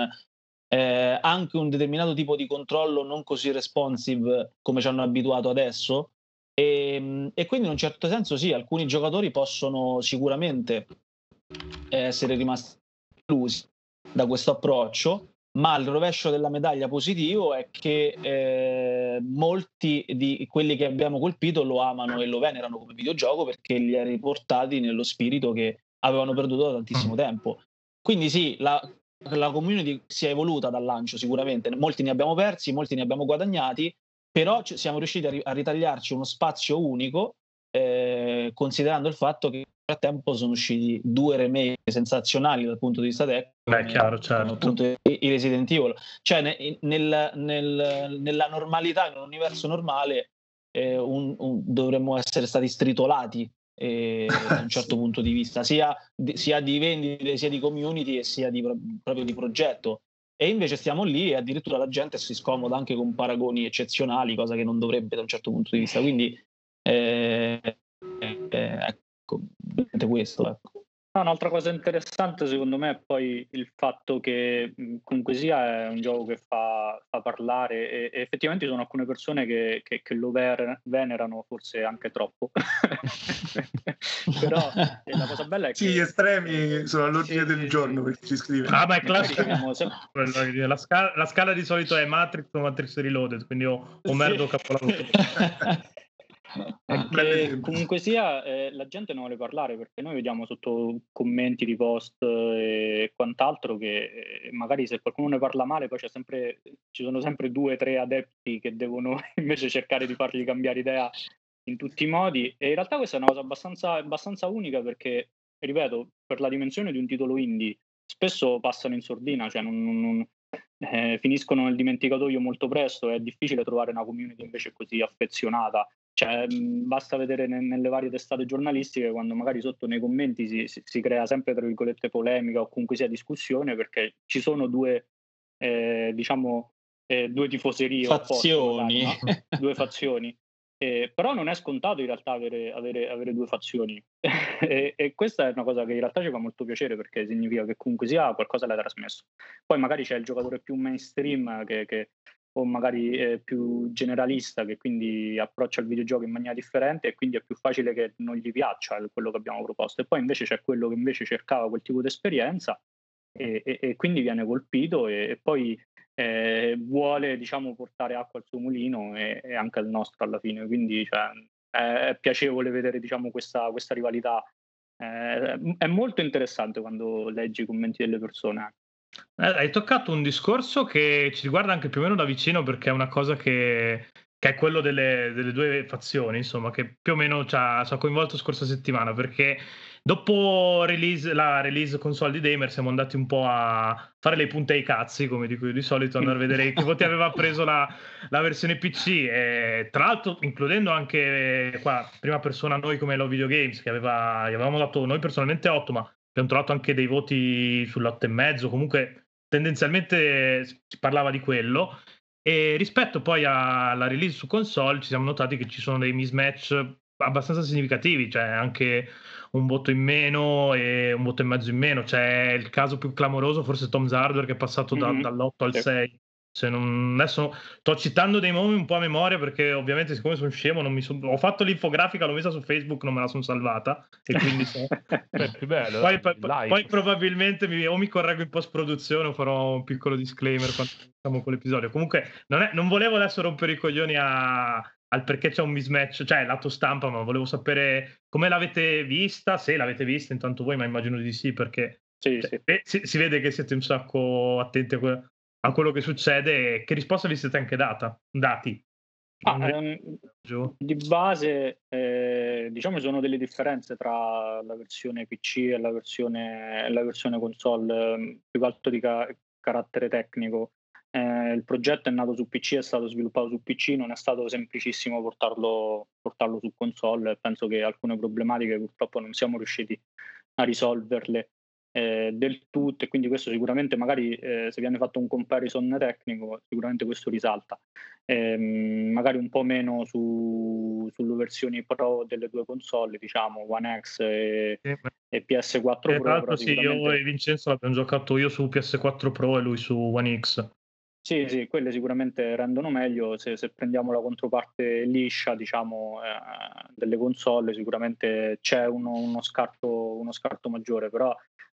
eh, anche un determinato tipo di controllo non così responsive come ci hanno abituato adesso. E, ehm, e quindi in un certo senso sì, alcuni giocatori possono sicuramente essere rimasti illusi da questo approccio ma il rovescio della medaglia positivo è che eh, molti di quelli che abbiamo colpito lo amano e lo venerano come videogioco perché li ha riportati nello spirito che avevano perduto da tantissimo mm. tempo. Quindi sì, la, la community si è evoluta dal lancio sicuramente, molti ne abbiamo persi, molti ne abbiamo guadagnati, però siamo riusciti a, ri- a ritagliarci uno spazio unico eh, considerando il fatto che frattempo sono usciti due remake sensazionali dal punto di vista tecnico. Beh, chiaro, certo. Appunto i, i Resident Evil. Cioè, ne, nel, nel, nella normalità, in un universo normale, eh, un, un, dovremmo essere stati stritolati eh, da un certo punto di vista, sia di, sia di vendite, sia di community e sia di, proprio di progetto. E invece stiamo lì e addirittura la gente si scomoda anche con paragoni eccezionali, cosa che non dovrebbe da un certo punto di vista. Quindi eh, eh, ecco, questo. Ecco. Un'altra cosa interessante secondo me è poi il fatto che comunque sia è un gioco che fa, fa parlare e, e, effettivamente ci sono alcune persone che, che, che lo ver- venerano forse anche troppo. Però la cosa bella è che... Sì, gli estremi sono all'ordine sì, del sì, giorno perché ci scrive. Ah, ma è classico. la, scala, la, scala, di solito è Matrix o Matrix Reloaded, quindi ho, ho merdo sì. capolavoro. che comunque sia eh, la gente non vuole parlare perché noi vediamo sotto commenti di post eh, e quant'altro che eh, magari se qualcuno ne parla male poi sempre, ci sono sempre due o tre adepti che devono invece cercare di fargli cambiare idea in tutti i modi. E in realtà questa è una cosa abbastanza, abbastanza unica perché ripeto per la dimensione di un titolo indie spesso passano in sordina cioè non, non eh, finiscono nel dimenticatoio molto presto è difficile trovare una community invece così affezionata cioè, basta vedere ne, nelle varie testate giornalistiche quando magari sotto nei commenti si, si, si, crea sempre tra virgolette polemica o comunque sia discussione perché ci sono due, eh, diciamo, eh, due tifoserie fazioni. Opposte, no? due fazioni. Eh, però non è scontato in realtà avere, avere, avere due fazioni e, e, questa è una cosa che in realtà ci fa molto piacere perché significa che comunque sia qualcosa l'hai trasmesso. Poi magari c'è il giocatore più mainstream che, che o magari eh, più generalista che quindi approccia il videogioco in maniera differente e quindi è più facile che non gli piaccia quello che abbiamo proposto. E poi invece c'è quello che invece cercava quel tipo di esperienza e, e, e quindi viene colpito e, poi eh, vuole diciamo portare acqua al suo mulino e, anche al nostro alla fine. Quindi cioè, è, è, piacevole vedere diciamo, questa, questa rivalità. Eh, è molto interessante quando leggi i commenti delle persone. Eh, hai toccato un discorso che ci riguarda anche più o meno da vicino perché è una cosa che, che è quello delle, delle, due fazioni, insomma, che più o meno ci ha, ci ha coinvolto scorsa settimana perché dopo release, la release console di Damer siamo andati un po' a fare le punte ai cazzi, come dico io di solito, andare a vedere che voti aveva preso la, la, versione PC e tra l'altro includendo anche qua, prima persona noi come Love Video Games che aveva, gli avevamo dato noi personalmente 8, ma abbiamo trovato anche dei voti sull'8,5, comunque tendenzialmente si parlava di quello. E rispetto poi alla release su console ci siamo notati che ci sono dei mismatch abbastanza significativi, cioè anche un voto in meno e un voto e mezzo in meno. C'è il caso più clamoroso, forse Tom Hardware che è passato da, mm-hmm. dall'8 al 6 se non, adesso sto citando dei nomi un po' a memoria perché ovviamente siccome sono scemo non mi son, ho fatto l'infografica, l'ho messa su Facebook, non me la sono salvata e quindi so. più bello, poi, poi, poi, probabilmente mi, o mi correggo in post produzione o farò un piccolo disclaimer quando siamo con l'episodio. Comunque non, è, non volevo adesso rompere i coglioni a, al perché c'è un mismatch, cioè lato stampa, ma volevo sapere come l'avete vista, se l'avete vista intanto voi, ma immagino di sì perché sì, cioè, sì. Si, si, vede che siete un sacco attenti a, que- a quello che succede e che risposta vi siete anche data, dati. Ah, ehm, di base, eh, diciamo, ci sono delle differenze tra la versione PC e la versione, la versione console, ehm, più che altro di ca- carattere tecnico. Eh, il progetto è nato su PC, è stato sviluppato su PC, non è stato semplicissimo portarlo, portarlo su console. Penso che alcune problematiche purtroppo non siamo riusciti a risolverle eh, del tutto e quindi questo sicuramente magari eh, se viene fatto un comparison tecnico sicuramente questo risalta eh, magari un po' meno su, sulle versioni pro delle due console diciamo One X e, sì, e PS4 Pro tra l'altro sì, io e Vincenzo l'abbiamo giocato io su PS4 Pro e lui su One X sì, sì, quelle sicuramente rendono meglio. Se, se prendiamo la controparte liscia, diciamo, eh, delle console, sicuramente c'è uno, uno, scarto, uno scarto maggiore, però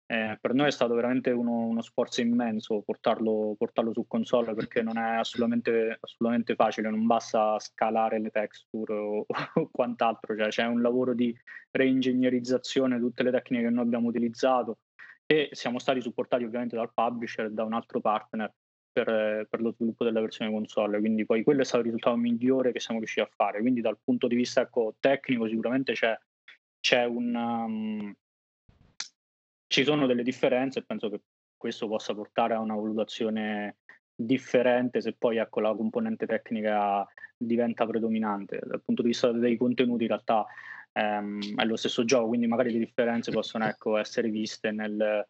eh, per noi è stato veramente uno, uno sforzo immenso portarlo, portarlo, su console perché non è assolutamente, assolutamente facile, non basta scalare le texture o, o quant'altro, cioè, c'è un lavoro di reingegnerizzazione di tutte le tecniche che noi abbiamo utilizzato e siamo stati supportati ovviamente dal publisher e da un altro partner per, per, lo sviluppo della versione console, quindi poi quello è stato il risultato migliore che siamo riusciti a fare, quindi dal punto di vista ecco, tecnico sicuramente c'è, c'è un... Um, ci sono delle differenze e penso che questo possa portare a una valutazione differente se poi ecco, la componente tecnica diventa predominante. Dal punto di vista dei contenuti in realtà ehm, è lo stesso gioco, quindi magari le differenze possono ecco, essere viste nel,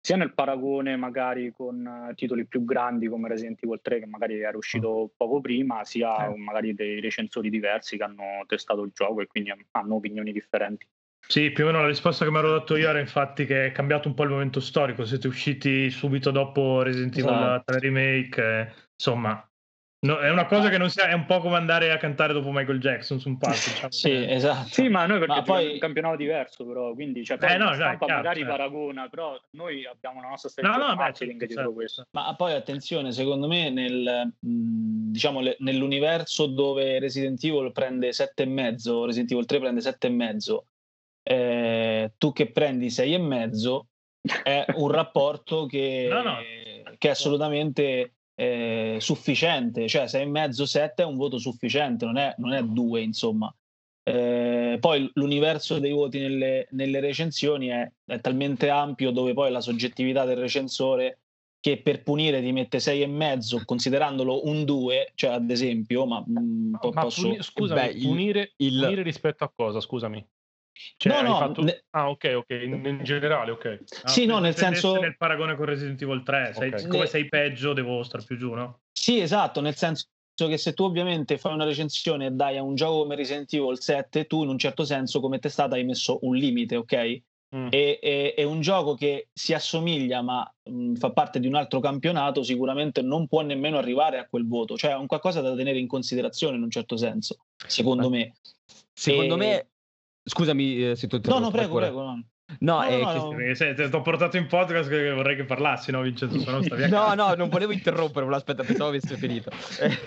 sia nel paragone magari con titoli più grandi come Resident Evil 3 che magari era uscito poco prima, sia magari dei recensori diversi che hanno testato il gioco e quindi hanno opinioni differenti. Sì, più o meno la risposta che mi ero dato io era infatti che è cambiato un po' il momento storico, siete usciti subito dopo Resident Evil esatto. 3 Remake, eh, insomma, no, è una cosa che non sia, è un po' come andare a cantare dopo Michael Jackson su un palco. Diciamo. sì, esatto. Sì, ma noi perché ma poi... un campionato diverso però, quindi cioè, eh, no, dai, chiaro, magari certo. paragona, però noi abbiamo la nostra strategia no, no, marketing certo, certo. questo. Ma poi attenzione, secondo me nel, diciamo, nell'universo dove Resident Evil prende 7,5, Resident Evil 3 prende 7,5 eh, tu che prendi sei e mezzo è un rapporto che, no, no. che è assolutamente eh, sufficiente, cioè sei e mezzo, sette è un voto sufficiente, non è, non è due, insomma. Eh, poi l'universo dei voti nelle, nelle recensioni è, è, talmente ampio dove poi la soggettività del recensore che per punire ti mette sei e mezzo considerandolo un 2, cioè ad esempio, ma, mh, mm, ma posso... Puni, scusami, Beh, punire, il... punire rispetto a cosa? Scusami. Cioè, no, no, fatto... ne... Ah, ok, ok, in, in generale, ok. Ah, sì, no, nel senso... Nel paragone con Resident Evil 3, sei, okay. siccome sei peggio devo star più giù, no? Sì, esatto, nel senso... che se tu ovviamente fai una recensione e dai a un gioco come Resident Evil 7, tu in un certo senso come testata hai messo un limite, ok? Mm. E, e, è un gioco che si assomiglia ma mh, mm, fa parte di un altro campionato, sicuramente non può nemmeno arrivare a quel voto, cioè è un qualcosa da tenere in considerazione in un certo senso, secondo me. Secondo e... me, scusami eh, se tu No, no, prego, prego. No. No, no, eh, no, che... Se, ti ho portato in podcast che vorrei che parlassi, no Vincenzo? no, no, no, non volevo interrompere, ma aspetta, pensavo avesse finito.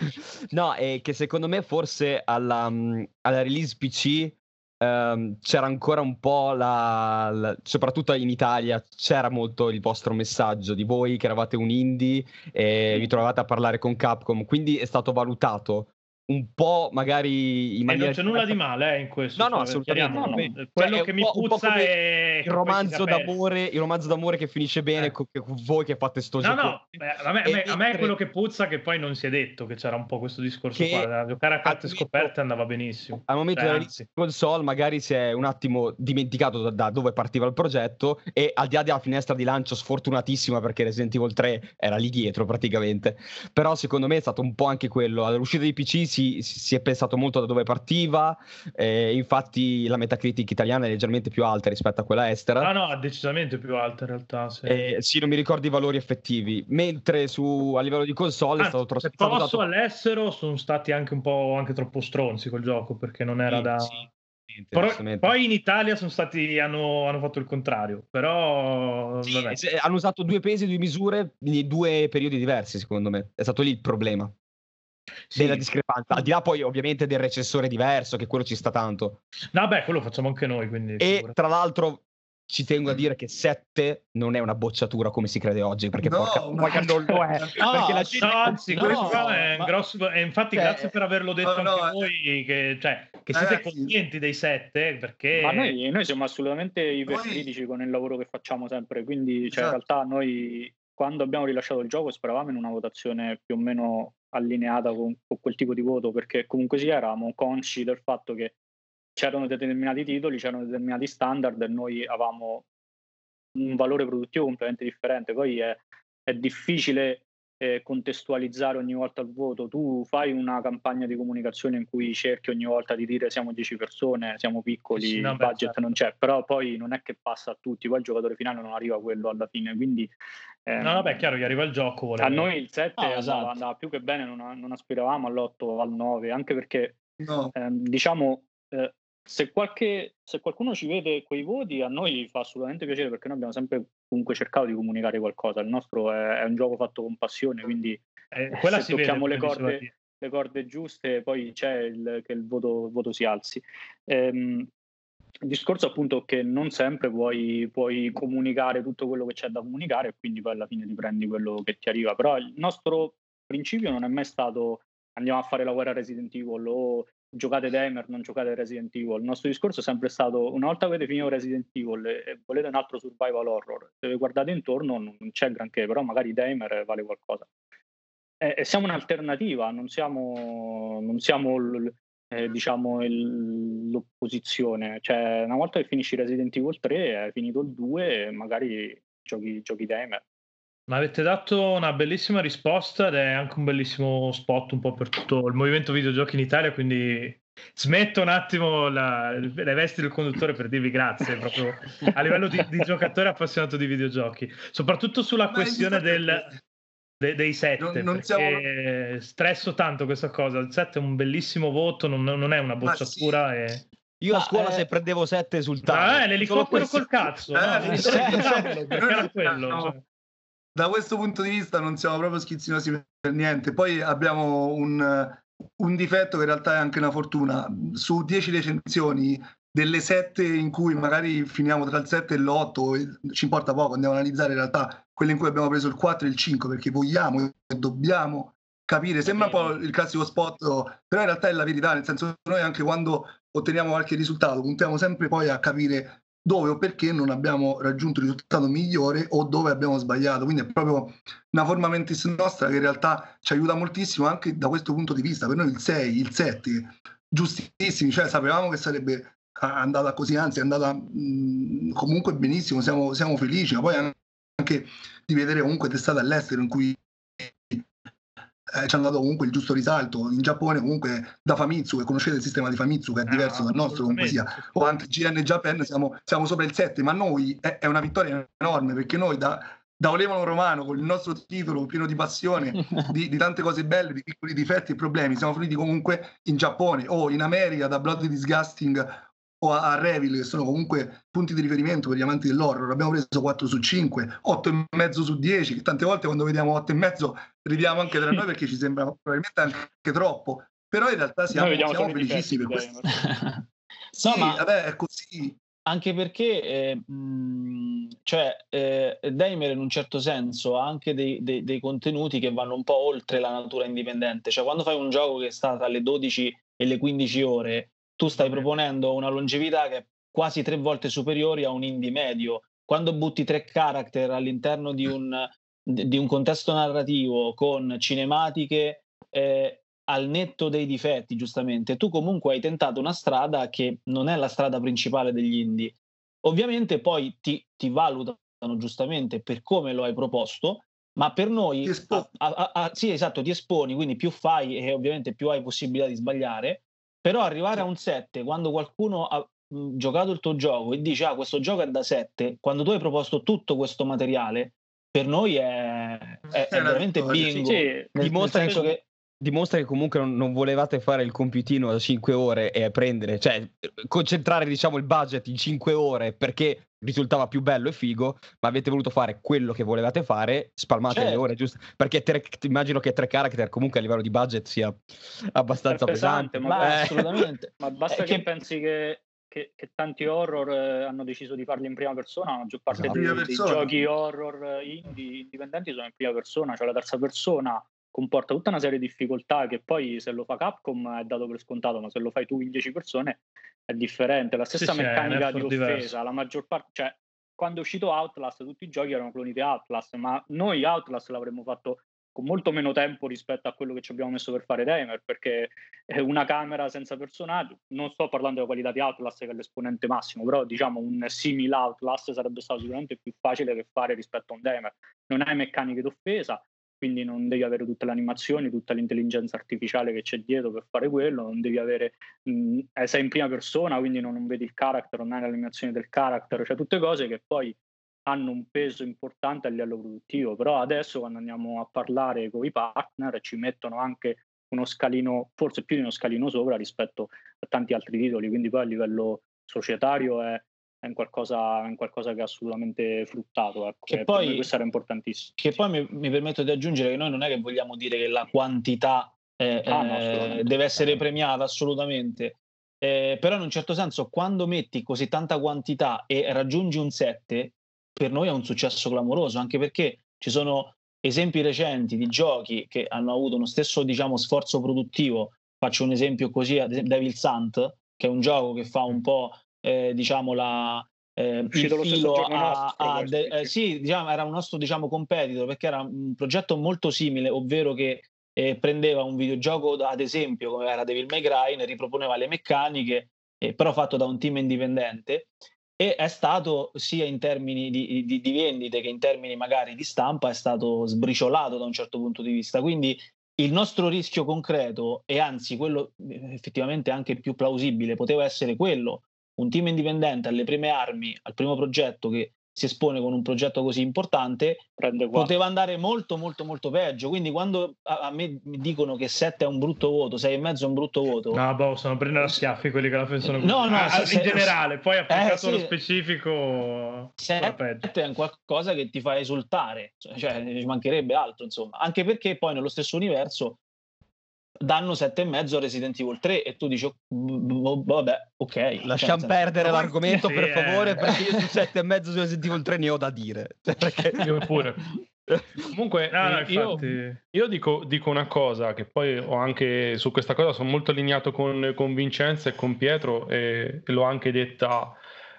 no, è che secondo me forse alla, mm, alla release PC Um, c'era ancora un po' la, la, soprattutto in Italia c'era molto il vostro messaggio di voi che eravate un indie e vi trovavate a parlare con Capcom quindi è stato valutato un po' magari in maniera... E non c'è nulla di male eh, in questo. No, no, assolutamente. No, no. Quello cioè, che mi puzza è... Il romanzo, d'amore, il romanzo d'amore che finisce bene eh. con voi che fate sto no. No, Beh, a, me, a, me, è quello che puzza che poi non si è detto che c'era un po' questo discorso qua. Giocare a carte scoperte andava benissimo. Al momento della console magari si è un attimo dimenticato da, da, dove partiva il progetto e al di là della finestra di lancio sfortunatissima perché Resident Evil 3 era lì dietro praticamente. Però secondo me è stato un po' anche quello. All'uscita dei PC si si, si, è pensato molto da dove partiva, eh, infatti la Metacritic italiana è leggermente più alta rispetto a quella estera. Ah no, decisamente più alta in realtà. Sì, eh, sì non mi ricordo i valori effettivi, mentre su, a livello di console ah, è stato troppo... Se posso dato... all'estero sono stati anche un po' anche troppo stronzi col gioco perché non era sì, da... Sì. Però, poi in Italia sono stati, hanno, hanno fatto il contrario, però sì, hanno usato due pesi, due misure in due periodi diversi, secondo me. È stato lì il problema sì. della discrepanza. Al di là poi ovviamente del recessore diverso, che quello ci sta tanto. No, beh, quello facciamo anche noi. Quindi, e figura. tra l'altro ci tengo a dire che 7 non è una bocciatura come si crede oggi, perché no, porca, no, porca non lo è. No, perché la gente... no anzi, no, questo è un grosso... E infatti cioè, grazie per averlo detto no, anche voi, che, cioè, che siete ragazzi, coscienti dei 7, perché... Ma noi, noi siamo assolutamente ipercritici con il lavoro che facciamo sempre, quindi cioè, esatto. in realtà noi quando abbiamo rilasciato il gioco speravamo in una votazione più o meno allineata con, con, quel tipo di voto, perché comunque sì, eravamo consci del fatto che c'erano determinati titoli, c'erano determinati standard e noi avevamo un valore produttivo completamente differente. Poi è, è difficile eh, contestualizzare ogni volta il voto. Tu fai una campagna di comunicazione in cui cerchi ogni volta di dire siamo 10 persone, siamo piccoli, sì, il budget certo. non c'è, però poi non è che passa a tutti, poi il giocatore finale non arriva a quello alla fine, quindi... Eh, no, vabbè, chiaro, gli arriva il gioco. Voleva. A noi il 7 ah, esatto. andava, più che bene, non, non aspiravamo all'8 al 9, anche perché, no. eh, diciamo, eh, se, qualche, se, qualcuno ci vede quei voti, a noi fa assolutamente piacere perché noi abbiamo sempre comunque cercato di comunicare qualcosa. Il nostro è, è un gioco fatto con passione, quindi eh, se tocchiamo le corde, le corde, giuste, poi c'è il, che il voto, il voto si alzi. Ehm, il discorso appunto che non sempre puoi, puoi, comunicare tutto quello che c'è da comunicare e quindi poi alla fine ti prendi quello che ti arriva. Però il nostro principio non è mai stato andiamo a fare la guerra Resident Evil o giocate Damer, non giocate Resident Evil. Il nostro discorso è sempre stato: una volta che avete finito Resident Evil e volete un altro survival horror, se vi guardate intorno non c'è granché, però magari Damer vale qualcosa. E, siamo un'alternativa, non siamo, non siamo eh, diciamo il, l'opposizione. Cioè, una volta che finisci Resident Evil 3, hai finito il 2, magari giochi, giochi Damer. Ma avete dato una bellissima risposta ed è anche un bellissimo spot un po' per tutto il movimento videogiochi in Italia, quindi smetto un attimo la, le vesti del conduttore per dirvi grazie proprio a livello di, di giocatore appassionato di videogiochi, soprattutto sulla Ma questione del, de, dei 7 non, non siamo... stresso tanto questa cosa, il 7 è un bellissimo voto, non, non è una bocciatura e... Io a scuola eh... se prendevo 7 esultavo. Eh, l'elicottero col cazzo. Eh, no, eh, perché era quello. No. Da questo punto di vista non siamo proprio schizzinosi per niente. Poi abbiamo un, un difetto che in realtà è anche una fortuna. Su 10 recensioni, delle 7 in cui magari finiamo tra il 7 e l'8, ci importa poco, andiamo a analizzare in realtà quelle in cui abbiamo preso il 4 e il 5 perché vogliamo e dobbiamo capire. Sembra un po' il classico spot, però in realtà è la verità, nel senso che noi anche quando otteniamo qualche risultato puntiamo sempre poi a capire dove o perché non abbiamo raggiunto il risultato migliore o dove abbiamo sbagliato. Quindi è proprio una forma mentis nostra che in realtà ci aiuta moltissimo anche da questo punto di vista. Per noi il 6, il 7, giustissimi, cioè sapevamo che sarebbe andata così, anzi è andata mh, comunque benissimo, siamo, siamo felici, ma poi anche di vedere comunque testate all'estero in cui eh, ci hanno dato comunque il giusto risalto. In Giappone comunque da Famitsu, che conoscete il sistema di Famitsu che è diverso ah, dal nostro comunque sia, o anche GN Japan siamo, siamo sopra il 7, ma noi è, è, una vittoria enorme perché noi da, da Olevano Romano con il nostro titolo pieno di passione, di, di, tante cose belle, di piccoli difetti e problemi, siamo finiti comunque in Giappone o in America da Bloody Disgusting o a, a Revil, che sono comunque punti di riferimento per gli amanti dell'horror. Abbiamo preso 4 su 5, 8,5 su 10, che tante volte quando vediamo 8,5 ridiamo anche tra noi perché ci sembra probabilmente anche troppo. Però in realtà siamo, siamo felicissimi per questo. sì, no, ma... vabbè, è così. Anche perché eh, mh, cioè, eh, Daimler in un certo senso ha anche dei, dei, dei, contenuti che vanno un po' oltre la natura indipendente. Cioè, quando fai un gioco che sta tra le 12 e le 15 ore, tu stai proponendo una longevità che è quasi tre volte superiore a un indie medio. Quando butti tre character all'interno di un, di un contesto narrativo con cinematiche eh, al netto dei difetti, giustamente, tu comunque hai tentato una strada che non è la strada principale degli indie. Ovviamente poi ti, ti valutano giustamente per come lo hai proposto, ma per noi, a, a, a, sì esatto, ti esponi, quindi più fai e ovviamente più hai possibilità di sbagliare, però arrivare a un 7 quando qualcuno ha giocato il tuo gioco e dice ah questo gioco è da 7, quando tu hai proposto tutto questo materiale, per noi è, è, è veramente bingo. Sì, nel, dimostra, nel che, dimostra, che, comunque non, non, volevate fare il compitino da 5 ore e prendere, cioè concentrare diciamo il budget in 5 ore perché risultava più bello e figo, ma avete voluto fare quello che volevate fare, spalmate certo. le ore, giusto? Perché tre, immagino che tre character comunque a livello di budget sia abbastanza pesante. pesante ma, eh. assolutamente. ma basta che, che pensi che, che, che, tanti horror eh, hanno deciso di farli in prima persona, la maggior parte esatto. dei, dei, giochi horror indie, indipendenti sono in prima persona, cioè la terza persona comporta tutta una serie di difficoltà che poi se lo fa Capcom è dato per scontato, ma se lo fai tu in 10 persone è differente. La stessa sì, meccanica di offesa, diverso. la maggior parte, cioè quando è uscito Outlast tutti i giochi erano cloni di Outlast, ma noi Outlast l'avremmo fatto con molto meno tempo rispetto a quello che ci abbiamo messo per fare Damer, perché una camera senza personaggio, non sto parlando della qualità di Outlast che è l'esponente massimo, però diciamo un simile Outlast sarebbe stato sicuramente più facile che fare rispetto a un Damer. Non hai meccaniche d'offesa, quindi non devi avere tutte le animazioni, tutta l'intelligenza artificiale che c'è dietro per fare quello, non devi avere, mh, eh, sei in prima persona, quindi non, non vedi il character, non hai l'animazione del character, cioè tutte cose che poi hanno un peso importante a livello produttivo, però adesso quando andiamo a parlare con i partner ci mettono anche uno scalino, forse più di uno scalino sopra rispetto a tanti altri titoli, quindi poi a livello societario è è un qualcosa, è un qualcosa che è assolutamente fruttato. Ecco. Che poi, questo era importantissimo. Che poi mi, mi, permetto di aggiungere che noi non è che vogliamo dire che la quantità eh, ah, no, eh, deve essere premiata assolutamente. Eh, però in un certo senso quando metti così tanta quantità e raggiungi un 7 per noi è un successo clamoroso anche perché ci sono esempi recenti di giochi che hanno avuto uno stesso diciamo sforzo produttivo. Faccio un esempio così Devil Sant che è un gioco che fa un po' eh, diciamo la, eh, il filo a, a de, eh, sì, diciamo, era un nostro diciamo, competitor perché era un progetto molto simile, ovvero che eh, prendeva un videogioco ad esempio come era Devil May Cry, ne riproponeva le meccaniche, eh, però fatto da un team indipendente e è stato sia in termini di, di, di, vendite che in termini magari di stampa è stato sbriciolato da un certo punto di vista. Quindi il nostro rischio concreto e anzi quello eh, effettivamente anche più plausibile poteva essere quello un team indipendente alle prime armi, al primo progetto che si espone con un progetto così importante, poteva andare molto molto molto peggio. Quindi quando a, a me mi dicono che 7 è un brutto voto, 6 e mezzo è un brutto voto. No, boh, sono prendere a schiaffi quelli che la pensano così. No, no, ah, se, in generale, poi applicato eh, sì, specifico 7 è un qualcosa che ti fa esultare, cioè ci mancherebbe altro, insomma. Anche perché poi nello stesso universo danno 7,5 a Resident Evil 3 e tu dici oh, vabbè ok. Lasciamo cioè, perdere senso... l'argomento sì, per eh. favore perché io su 7,5 su Resident Evil 3 ne ho da dire. Cioè, perché... io pure. Comunque no, no, io, io dico, dico, una cosa che poi ho anche su questa cosa sono molto allineato con, con Vincenzo e con Pietro e, e l'ho anche detta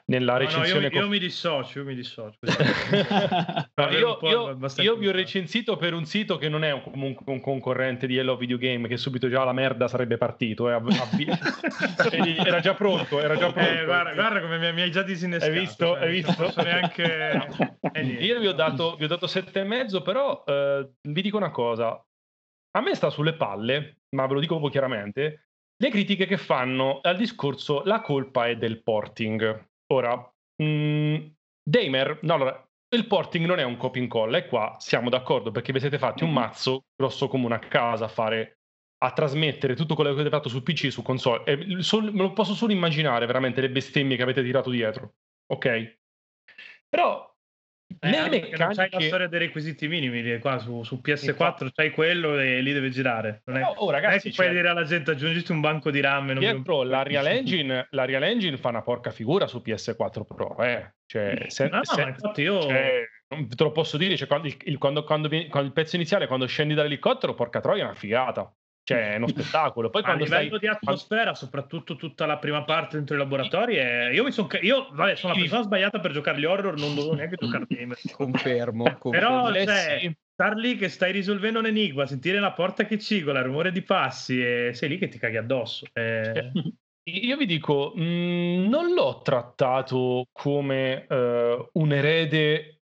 nella recensione. No, io, io, mi dissocio, io mi dissocio. no, io, io, io, vi ho recensito per un sito che non è un, comunque un concorrente di Hello Video Game, che subito già la merda sarebbe partito. Eh, avvi- era già pronto, era già pronto. Eh, guarda, guarda, come mi, mi, hai già disinnescato. Hai visto? Cioè, hai visto? Neanche... eh, io vi ho dato, vi ho dato sette e mezzo, però eh, vi dico una cosa. a me sta sulle palle, ma ve lo dico proprio chiaramente, le critiche che fanno al discorso la colpa è del porting. Ora, mh, mm, Damer, no, allora, il porting non è un copy and call, e qua siamo d'accordo perché vi siete fatti un mm-hmm. mazzo grosso come una casa a fare a trasmettere tutto quello che avete fatto su PC su console. E sol, me lo posso solo immaginare veramente le bestemmie che avete tirato dietro. Ok? Però eh, meccaniche... non c'hai la storia dei requisiti minimi qua su, su PS4 c'hai quello e lì deve girare. Non è, oh, ragazzi, non puoi cioè dire alla gente aggiungiti un banco di RAM Pietro, la, Real Engine, la Real Engine fa una porca figura su PS4 Pro eh. cioè, se, no, se, infatti io cioè, te lo posso dire cioè, quando, il, quando, quando, quando, il pezzo iniziale quando scendi dall'elicottero porca troia è una figata cioè è uno spettacolo. Poi a livello stai... di atmosfera, soprattutto tutta la prima parte dentro i laboratori, è... io mi sono io vabbè, sono la persona sbagliata per giocare gli horror, non dovevo neanche giocare gamer. Confermo, confermo. Però cioè, sì. star lì che stai risolvendo un enigma, sentire la porta che cigola, il rumore di passi e sei lì che ti caghi addosso. Eh... Io vi dico, mh, mm, non l'ho trattato come uh, un erede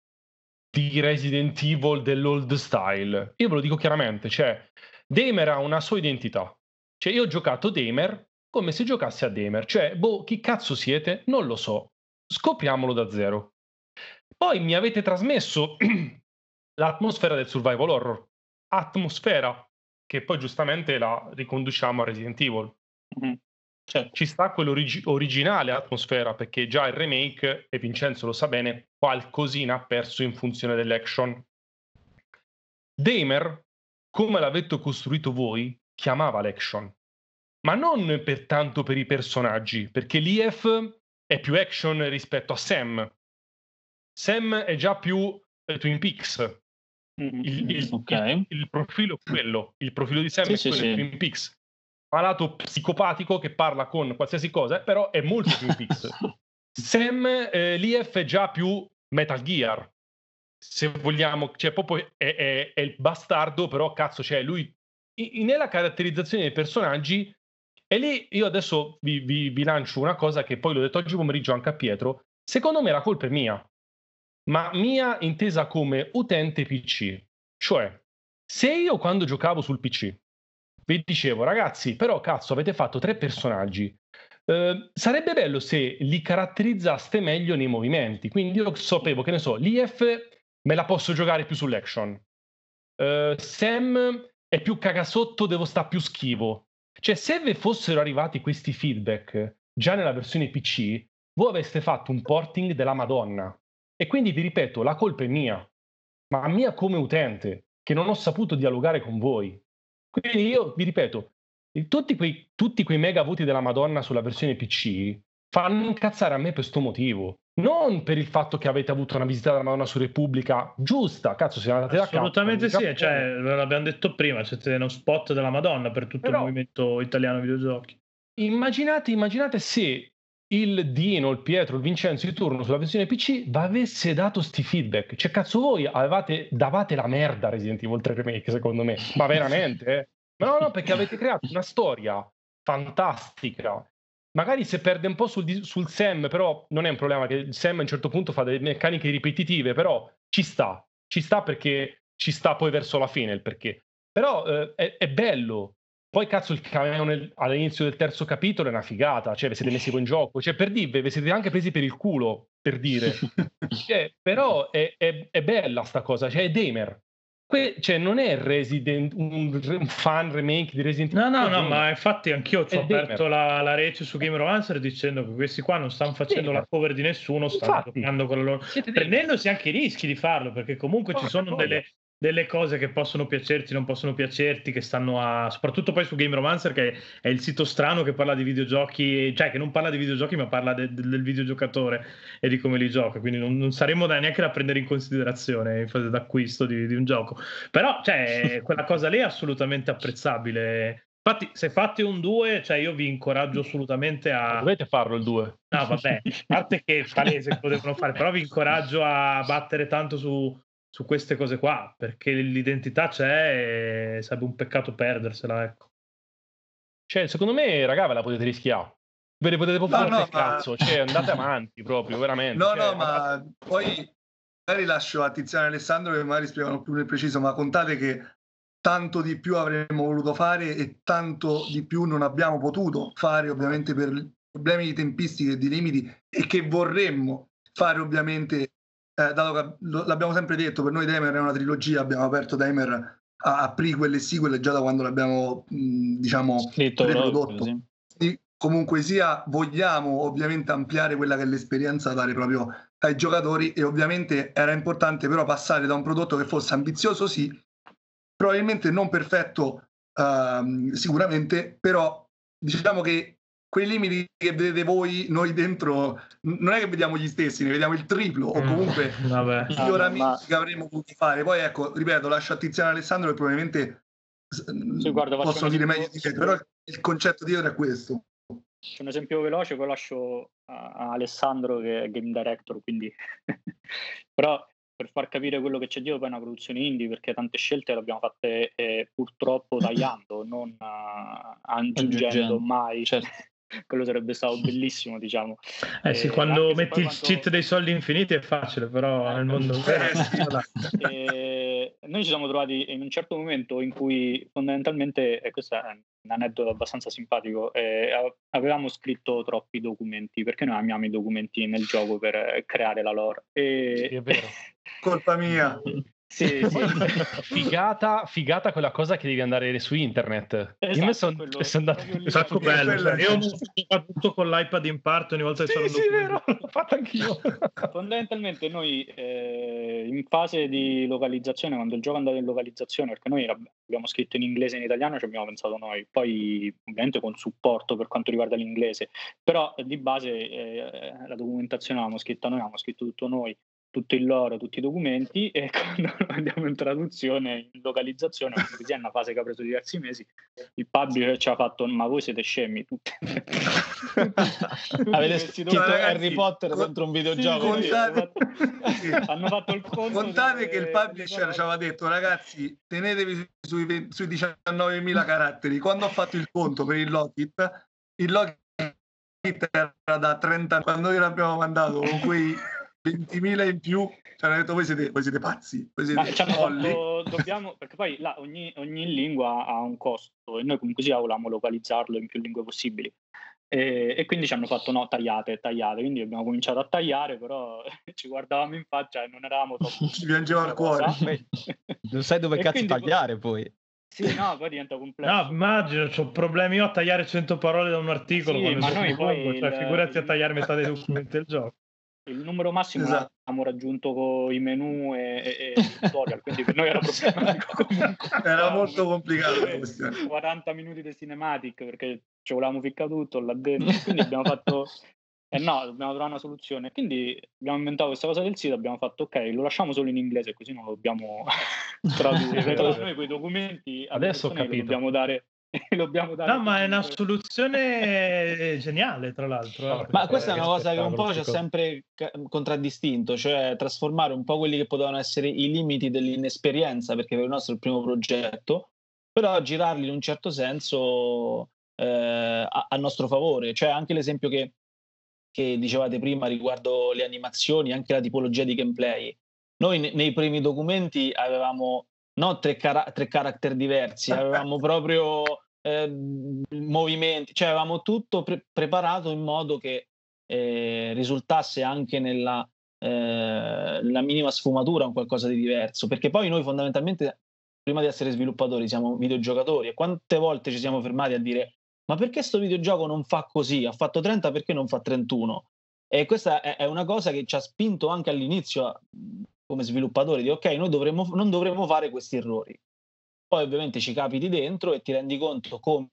di Resident Evil dell'old style. Io ve lo dico chiaramente, cioè Damer ha una sua identità. Cioè, io ho giocato Damer come se giocassi a Damer. Cioè, boh, chi cazzo siete? Non lo so. Scopriamolo da zero. Poi mi avete trasmesso l'atmosfera del survival horror. Atmosfera che poi giustamente la riconduciamo a Resident Evil. Mm-hmm. Cioè, ci sta quell'originale atmosfera perché già il remake, e Vincenzo lo sa bene, qualcosina ha perso in funzione dell'action. Damer come l'avete costruito voi, chiamava l'action. Ma non per tanto per i personaggi, perché l'IF è più action rispetto a Sam. Sam è già più eh, Twin Peaks. Mm-hmm. Il, il, okay. il, il, profilo è quello. Il profilo di Sam sì, è quello sì, di Twin Peaks. Malato psicopatico che parla con qualsiasi cosa, però è molto Twin Peaks. Sam, eh, l'IF è già più Metal Gear se vogliamo, cioè proprio è, è, è il bastardo, però cazzo, cioè lui nella caratterizzazione dei personaggi e lì io adesso vi, vi, vi, lancio una cosa che poi l'ho detto oggi pomeriggio anche a Pietro. Secondo me la colpa è mia, ma mia intesa come utente PC. Cioè, se io quando giocavo sul PC vi dicevo, ragazzi, però cazzo, avete fatto tre personaggi. Eh, sarebbe bello se li caratterizzaste meglio nei movimenti. Quindi io sapevo, che ne so, l'IF me la posso giocare più sull'action. Uh, Sam è più cagasotto, devo stare più schivo. Cioè, se vi fossero arrivati questi feedback già nella versione PC, voi avreste fatto un porting della Madonna. E quindi vi ripeto, la colpa è mia, ma mia come utente, che non ho saputo dialogare con voi. Quindi io vi ripeto, tutti quei, tutti quei mega voti della Madonna sulla versione PC fanno incazzare a me per questo motivo. Non per il fatto che avete avuto una visita della Madonna su Repubblica giusta, cazzo, siamo andati da casa. Assolutamente sì, cioè, l'abbiamo detto prima, siete uno spot della Madonna per tutto Però, il movimento italiano videogiochi. Immaginate, immaginate se il Dino, il Pietro, il Vincenzo di turno sulla versione PC vi avesse dato sti feedback. Cioè, cazzo, voi avevate, davate la merda a Resident Evil 3 Remake, secondo me. Ma veramente, eh? No, no, perché avete creato una storia fantastica Magari se perde un po' sul, sul Sam, però non è un problema che il Sam a un certo punto fa delle meccaniche ripetitive, però ci sta, ci sta perché ci sta poi verso la fine il perché. Però eh, è, è, bello. Poi cazzo il cameo nel, all'inizio del terzo capitolo è una figata, cioè vi siete messi in gioco, cioè per dire, vi siete anche presi per il culo, per dire. cioè, però è, è, è, bella sta cosa, cioè è Damer, Que- cioè, non è Resident, un, un, fan remake di Resident Evil. No, no, no, ma infatti anch'io ho aperto la, la rece su Game Romancer dicendo che questi qua non stanno facendo Gamer. la cover di nessuno, stanno infatti, giocando con la loro. Prendendosi anche i rischi di farlo, perché comunque oh, ci sono delle, delle cose che possono piacerti, non possono piacerti, che stanno a. soprattutto poi su Game Romancer, che è il sito strano che parla di videogiochi, cioè che non parla di videogiochi, ma parla de- del videogiocatore e di come li gioca. Quindi non, non saremmo da neanche da prendere in considerazione in fase d'acquisto di, di un gioco. Però, cioè, quella cosa lì è assolutamente apprezzabile. Infatti, se fate un 2, cioè io vi incoraggio assolutamente a. Dovete farlo il 2. No, vabbè, a parte che è palese che lo devono fare, però vi incoraggio a battere tanto su, su queste cose qua, perché l'identità c'è e sarebbe un peccato perdersela, ecco. Cioè, secondo me, raga, ve la potete rischiare. Ve ne potete proprio no, no, ma... cazzo, cioè andate avanti proprio, veramente. No, cioè, no, ma poi magari lascio a Tiziano e Alessandro che magari spiegano più nel preciso, ma contate che tanto di più avremmo voluto fare e tanto di più non abbiamo potuto fare ovviamente per problemi di tempistiche e di limiti e che vorremmo fare ovviamente, eh, dato che l'abbiamo sempre detto, per noi Damer è una trilogia, abbiamo aperto Damer a, a prequel e sequel già da quando l'abbiamo mh, diciamo Scritto prodotto. sì. Comunque sia, vogliamo ovviamente ampliare quella che è l'esperienza da dare proprio ai giocatori e ovviamente era importante però passare da un prodotto che fosse ambizioso sì, probabilmente non perfetto uh, sicuramente, però diciamo che quei limiti che vedete voi, noi dentro, non è che vediamo gli stessi, ne vediamo il triplo o mm, comunque mm, i miglioramenti ma... che avremmo potuto fare. Poi ecco, ripeto, lascio a Tiziano Alessandro che probabilmente sì, guarda, possono dire meglio di te, però il concetto dietro è questo. C'è un esempio veloce, poi lascio a, a Alessandro che è game director, quindi... però per far capire quello che c'è dietro poi è una produzione indie, perché tante scelte le abbiamo fatte eh, purtroppo tagliando, non uh, aggiungendo mai. Certo. Quello sarebbe stato bellissimo, diciamo. Eh sì, eh, quando metti il quanto... cheat dei soldi infiniti è facile, però eh, nel mondo vero... Eh, noi ci siamo trovati in un certo momento in cui fondamentalmente, e questo è un aneddoto abbastanza simpatico, eh, avevamo scritto troppi documenti, perché noi amiamo i documenti nel gioco per creare la lore. E... Sì, è vero. Colpa mia. Sì, sì. figata, figata quella cosa che devi andare su internet. Esatto, Io sono quello, son andato un sacco bello. Cioè, io ho fatto con l'iPad in parte ogni volta che sì, sono sì, vero, l'ho fatto anch'io. Fondamentalmente noi eh, in fase di localizzazione, quando il gioco è andato in localizzazione, perché noi abbiamo scritto in inglese e in italiano, ci abbiamo pensato noi, poi ovviamente con supporto per quanto riguarda l'inglese, però di base eh, la documentazione l'abbiamo scritta noi, abbiamo scritto tutto noi tutto il loro, tutti i documenti e quando andiamo in traduzione, in localizzazione, così è una fase che ha preso diversi mesi, il publisher ci ha fatto ma voi siete scemi tutti. Avete scritto Harry Potter con... dentro un videogioco. Contate... Hanno fatto il conto. Contate che il publisher ci aveva detto ragazzi tenetevi sui, 20, sui 19.000 caratteri. Quando ho fatto il conto per il Lockit, il Lockit era da 30 quando noi l'abbiamo mandato con quei 20.000 in più, ci hanno detto voi siete, voi siete pazzi, voi siete fatto, dobbiamo, perché poi là ogni, ogni, lingua ha un costo e noi comunque sia volevamo localizzarlo in più lingue possibili. E, e, quindi ci hanno fatto no, tagliate, tagliate, quindi abbiamo cominciato a tagliare, però ci guardavamo in faccia e non eravamo troppo... ci piangeva il cuore. non sai dove cazzo tagliare poi. Sì, no, poi diventa complesso. No, immagino, ho problemi io a tagliare 100 parole da un articolo. Sì, ma noi poi... Cioè, figurati a tagliare metà dei documenti del gioco il numero massimo esatto. l'abbiamo raggiunto con i menu e, e, e tutorial, quindi per noi era problematico comunque. Era molto complicato 40 minuti di cinematic perché ci volevamo ficcare tutto là dentro, quindi abbiamo fatto eh no, dobbiamo trovare una soluzione. Quindi abbiamo inventato questa cosa del sito, abbiamo fatto ok, lo lasciamo solo in inglese così non lo dobbiamo tradurre. Perché noi quei documenti adesso ho capito. dobbiamo dare dobbiamo dare no, ma è una soluzione geniale, tra l'altro. Eh. Ma questa è una cosa che un po' ci ha sempre contraddistinto, cioè trasformare un po' quelli che potevano essere i limiti dell'inesperienza, perché per il nostro è il primo progetto, però girarli in un certo senso eh, a, a, nostro favore. Cioè anche l'esempio che, che dicevate prima riguardo le animazioni, anche la tipologia di gameplay. Noi ne, nei primi documenti avevamo no tre, cara- tre character diversi, avevamo proprio eh, movimenti, cioè avevamo tutto pre- preparato in modo che eh, risultasse anche nella, eh, nella minima sfumatura un qualcosa di diverso, perché poi noi fondamentalmente prima di essere sviluppatori siamo videogiocatori e quante volte ci siamo fermati a dire ma perché questo videogioco non fa così? Ha fatto 30 perché non fa 31? E questa è, una cosa che ci ha spinto anche all'inizio come sviluppatori di ok, noi dovremmo, non dovremmo fare questi errori. Poi ovviamente ci capiti dentro e ti rendi conto come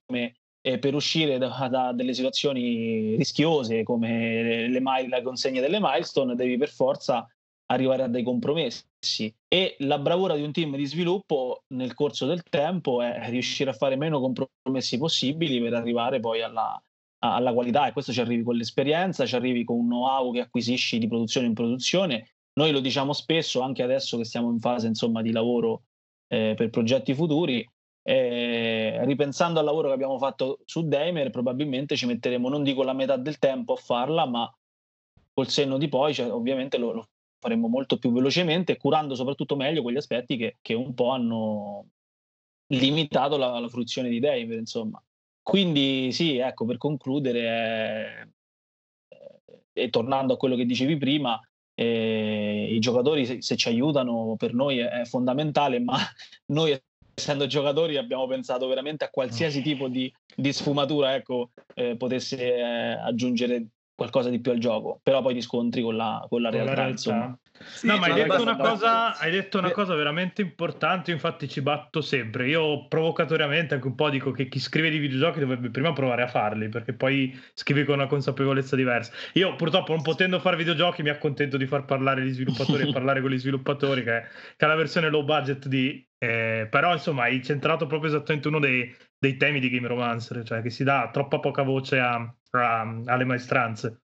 eh, per uscire da, da, delle situazioni rischiose come le, le la consegna delle milestone devi per forza arrivare a dei compromessi e la bravura di un team di sviluppo nel corso del tempo è riuscire a fare meno compromessi possibili per arrivare poi alla, alla qualità e questo ci arrivi con l'esperienza, ci arrivi con un know-how che acquisisci di produzione in produzione noi lo diciamo spesso, anche adesso che siamo in fase insomma, di lavoro eh, per progetti futuri, eh, ripensando al lavoro che abbiamo fatto su Daimler, probabilmente ci metteremo, non dico la metà del tempo a farla, ma col senno di poi, cioè, ovviamente lo, lo, faremo molto più velocemente, curando soprattutto meglio quegli aspetti che, che un po' hanno, limitato la, la fruizione di Dave, insomma. Quindi sì, ecco, per concludere, eh, e tornando a quello che dicevi prima, eh, i giocatori se, se, ci aiutano per noi è, è, fondamentale, ma noi essendo giocatori abbiamo pensato veramente a qualsiasi tipo di, di sfumatura ecco, eh, potesse eh, aggiungere qualcosa di più al gioco, però poi ti scontri con la, con la, con realtà, la realtà. Insomma. Sì, no, ma hai detto, una cosa, hai detto una cosa veramente importante, infatti ci batto sempre. Io provocatoriamente anche un po' dico che chi scrive di videogiochi dovrebbe prima provare a farli, perché poi scrivi con una consapevolezza diversa. Io purtroppo non potendo fare videogiochi mi accontento di far parlare gli sviluppatori e parlare con gli sviluppatori, che è, che è la versione low budget di... Eh, però insomma hai centrato proprio esattamente uno dei, dei temi di Game Romancer, cioè che si dà troppa poca voce a, alle maestranze.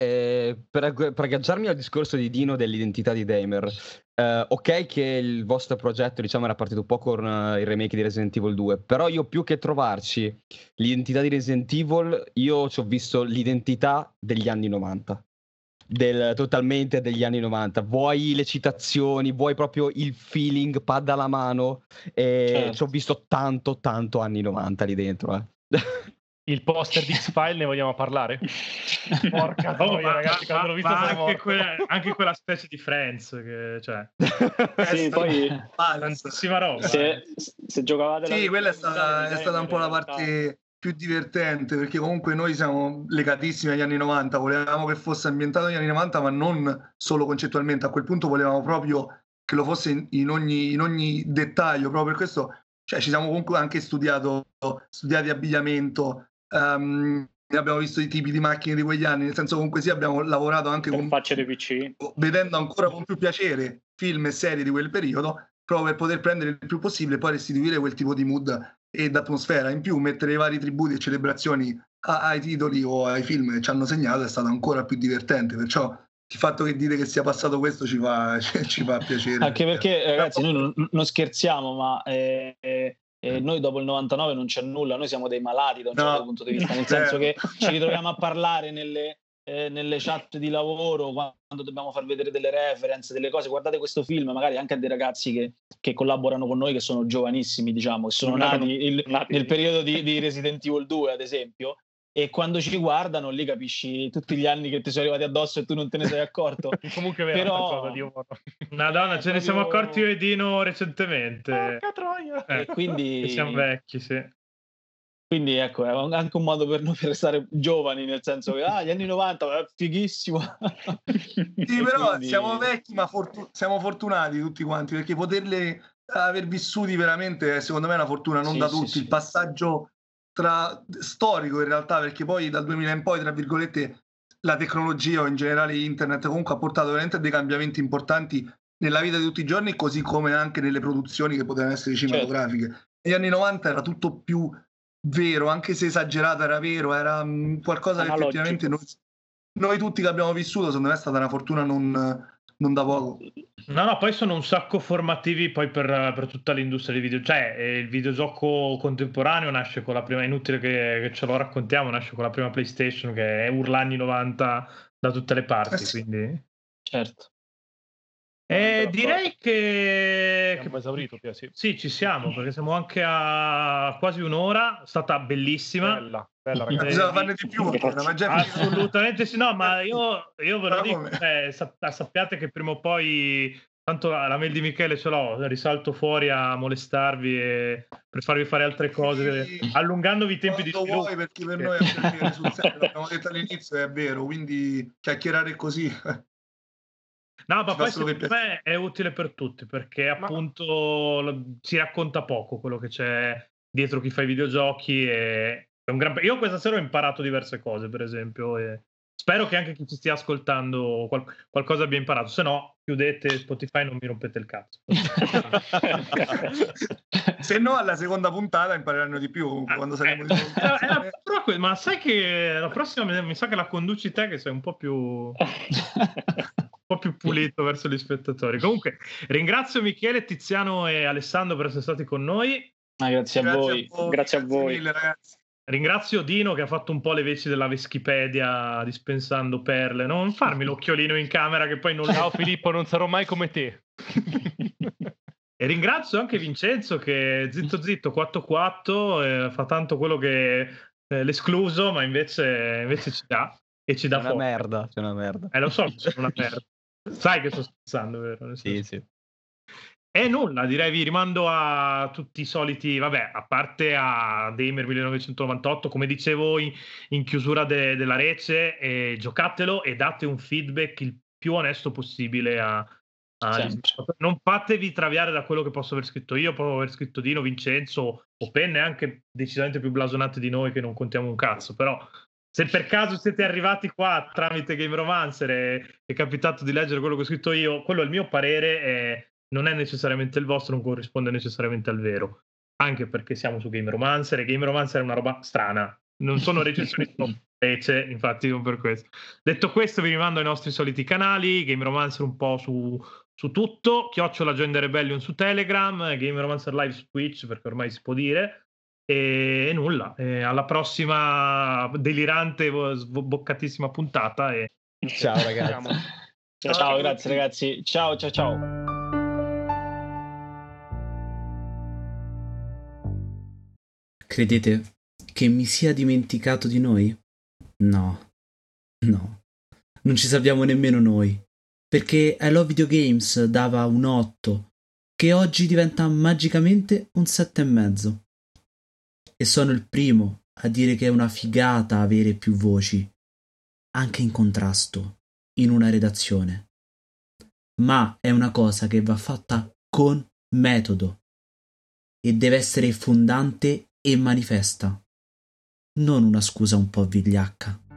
Eh, per, per, agganciarmi al discorso di Dino dell'identità di Damer, eh, ok che il vostro progetto diciamo era partito un po' con uh, il remake di Resident Evil 2, però io più che trovarci l'identità di Resident Evil, io ci ho visto l'identità degli anni 90. Del, totalmente degli anni 90 vuoi le citazioni vuoi proprio il feeling pad alla mano e certo. ci ho visto tanto tanto anni 90 lì dentro eh. il poster di X-File ne vogliamo parlare? Porca oh, troia, ragazzi, ma, quando l'ho visto anche quella, anche, quella, specie di Friends che cioè sì, poi tantissima roba. Se, se giocavate Sì, quella è stata, è stata un po' la parte più divertente perché comunque noi siamo legatissimi agli anni 90, volevamo che fosse ambientato negli anni 90, ma non solo concettualmente, a quel punto volevamo proprio che lo fosse in, in, ogni, in ogni dettaglio, proprio per questo cioè, ci siamo comunque anche studiato, studiati abbigliamento, Um, abbiamo visto i tipi di macchine di quegli anni, nel senso comunque sì abbiamo lavorato anche con facce dei PC, vedendo ancora con più piacere film e serie di quel periodo, proprio per poter prendere il più possibile e poi restituire quel tipo di mood ed atmosfera. In più mettere i vari tributi e celebrazioni a, ai titoli o ai film che ci hanno segnato è stato ancora più divertente, perciò il fatto che dite che sia passato questo ci fa, ci fa piacere. Anche perché ragazzi noi non, non scherziamo, ma eh, e noi dopo il 99 non c'è nulla, noi siamo dei malati da un no. certo punto di vista, nel senso che ci ritroviamo a parlare nelle, eh, nelle chat di lavoro quando dobbiamo far vedere delle reference, delle cose, guardate questo film, magari anche a dei ragazzi che, che collaborano con noi, che sono giovanissimi, diciamo, che sono nati, il, nel periodo di, di Resident Evil 2, ad esempio, e quando ci guardano lì capisci tutti gli anni che ti sono arrivati addosso e tu non te ne sei accorto. Comunque vero, Però... Madonna, ce ne siamo accorti io e Dino recentemente. Porca troia! Eh, e quindi... E siamo vecchi, sì. Quindi ecco, è anche un modo per noi per restare giovani, nel senso che ah, gli anni 90 è fighissimo. sì, però quindi... siamo vecchi, ma fortu- siamo fortunati tutti quanti, perché poterli aver vissuti veramente, secondo me, è una fortuna non sì, da tutti. Sì, Il passaggio tra, storico in realtà, perché poi dal 2000 in poi, tra virgolette, la tecnologia o in generale internet comunque ha portato veramente dei cambiamenti importanti nella vita di tutti i giorni, così come anche nelle produzioni che potevano essere certo. cinematografiche. Certo. Negli anni 90 era tutto più vero, anche se esagerato era vero, era um, qualcosa che effettivamente noi, noi, tutti che abbiamo vissuto, secondo me è stata una fortuna non, non da poco. No, no, poi sono un sacco formativi poi per, per tutta l'industria dei video. Cioè, eh, il videogioco contemporaneo nasce con la prima, è inutile che, che, ce lo raccontiamo, nasce con la prima PlayStation che è urla anni 90 da tutte le parti, eh sì. quindi... Certo. Eh, direi che... Che... esaurito, Pia, sì. sì. ci siamo, perché siamo anche a quasi un'ora, è stata bellissima. Bella, bella ragazzi. Bisogna farne di più, ma già Assolutamente sì, no, ma io, io ve lo dico, eh, sappiate che prima o poi, tanto la mail di Michele ce l'ho, risalto fuori a molestarvi e per farvi fare altre cose, sì, allungandovi i tempi di sviluppo. Vuoi, perché per noi è un piacere sul serio, l'abbiamo detto all'inizio, è vero, quindi chiacchierare così No, ma poi secondo me è utile per tutti perché appunto ma... si racconta poco quello che c'è dietro chi fa i videogiochi e è un gran... Io questa sera ho imparato diverse cose, per esempio, e spero che anche chi ci stia ascoltando qual... qualcosa abbia imparato, se no chiudete Spotify e non mi rompete il cazzo. se no alla seconda puntata impareranno di più quando saremo eh, eh, eh, ma sai che la prossima mi sa che la conduci te che sei un po' più po' più pulito verso gli spettatori. Comunque, ringrazio Michele, Tiziano e Alessandro per essere stati con noi. Ah, grazie, a voi. A voi. Grazie a voi. Mille, Ringrazio Dino che ha fatto un po' le veci della Veschipedia dispensando perle. Non farmi l'occhiolino in camera che poi non... Ciao Filippo, non sarò mai come te. E ringrazio anche Vincenzo che zitto zitto 4-4 eh, fa tanto quello che eh, l'escluso, ma invece, invece ci dà e ci dà C'è una fuori. merda, c'è una merda. Eh, lo so, sono una merda. Sai che sto scherzando, vero? Sì, sì. E nulla, direi vi rimando a tutti i soliti, vabbè, a parte a Damer 1998, come dicevo in, in chiusura de- della rece, eh, giocatelo e date un feedback il più onesto possibile a, a- Sempre. Non fatevi traviare da quello che posso aver scritto io, posso aver scritto Dino, Vincenzo o Penne, anche decisamente più blasonati di noi che non contiamo un cazzo, però se per caso siete arrivati qua tramite Game Romancer e è capitato di leggere quello che ho scritto io, quello è il mio parere e non è necessariamente il vostro, non corrisponde necessariamente al vero. Anche perché siamo su Game Romancer e Game Romancer è una roba strana. Non sono recensioni, sono specie, infatti non per questo. Detto questo, vi rimando ai nostri soliti canali, Game Romancer un po' su, su tutto, Chiocciola the Rebellion su Telegram, Game Romancer Live su Twitch, perché ormai si può dire. E, nulla, e alla prossima delirante, sboccatissima puntata. E... Ciao ragazzi. Ciao, Ciao grazie ragazzi. Ciao, ciao, ciao. Credete che mi sia dimenticato di noi? No, no, non ci sappiamo nemmeno noi. Perché I Love Video Games dava un 8, che oggi diventa magicamente un 7,5. E sono il primo a dire che è una figata avere più voci, anche in contrasto, in una redazione. Ma è una cosa che va fatta con metodo e deve essere fondante e manifesta, non una scusa un po' vigliacca.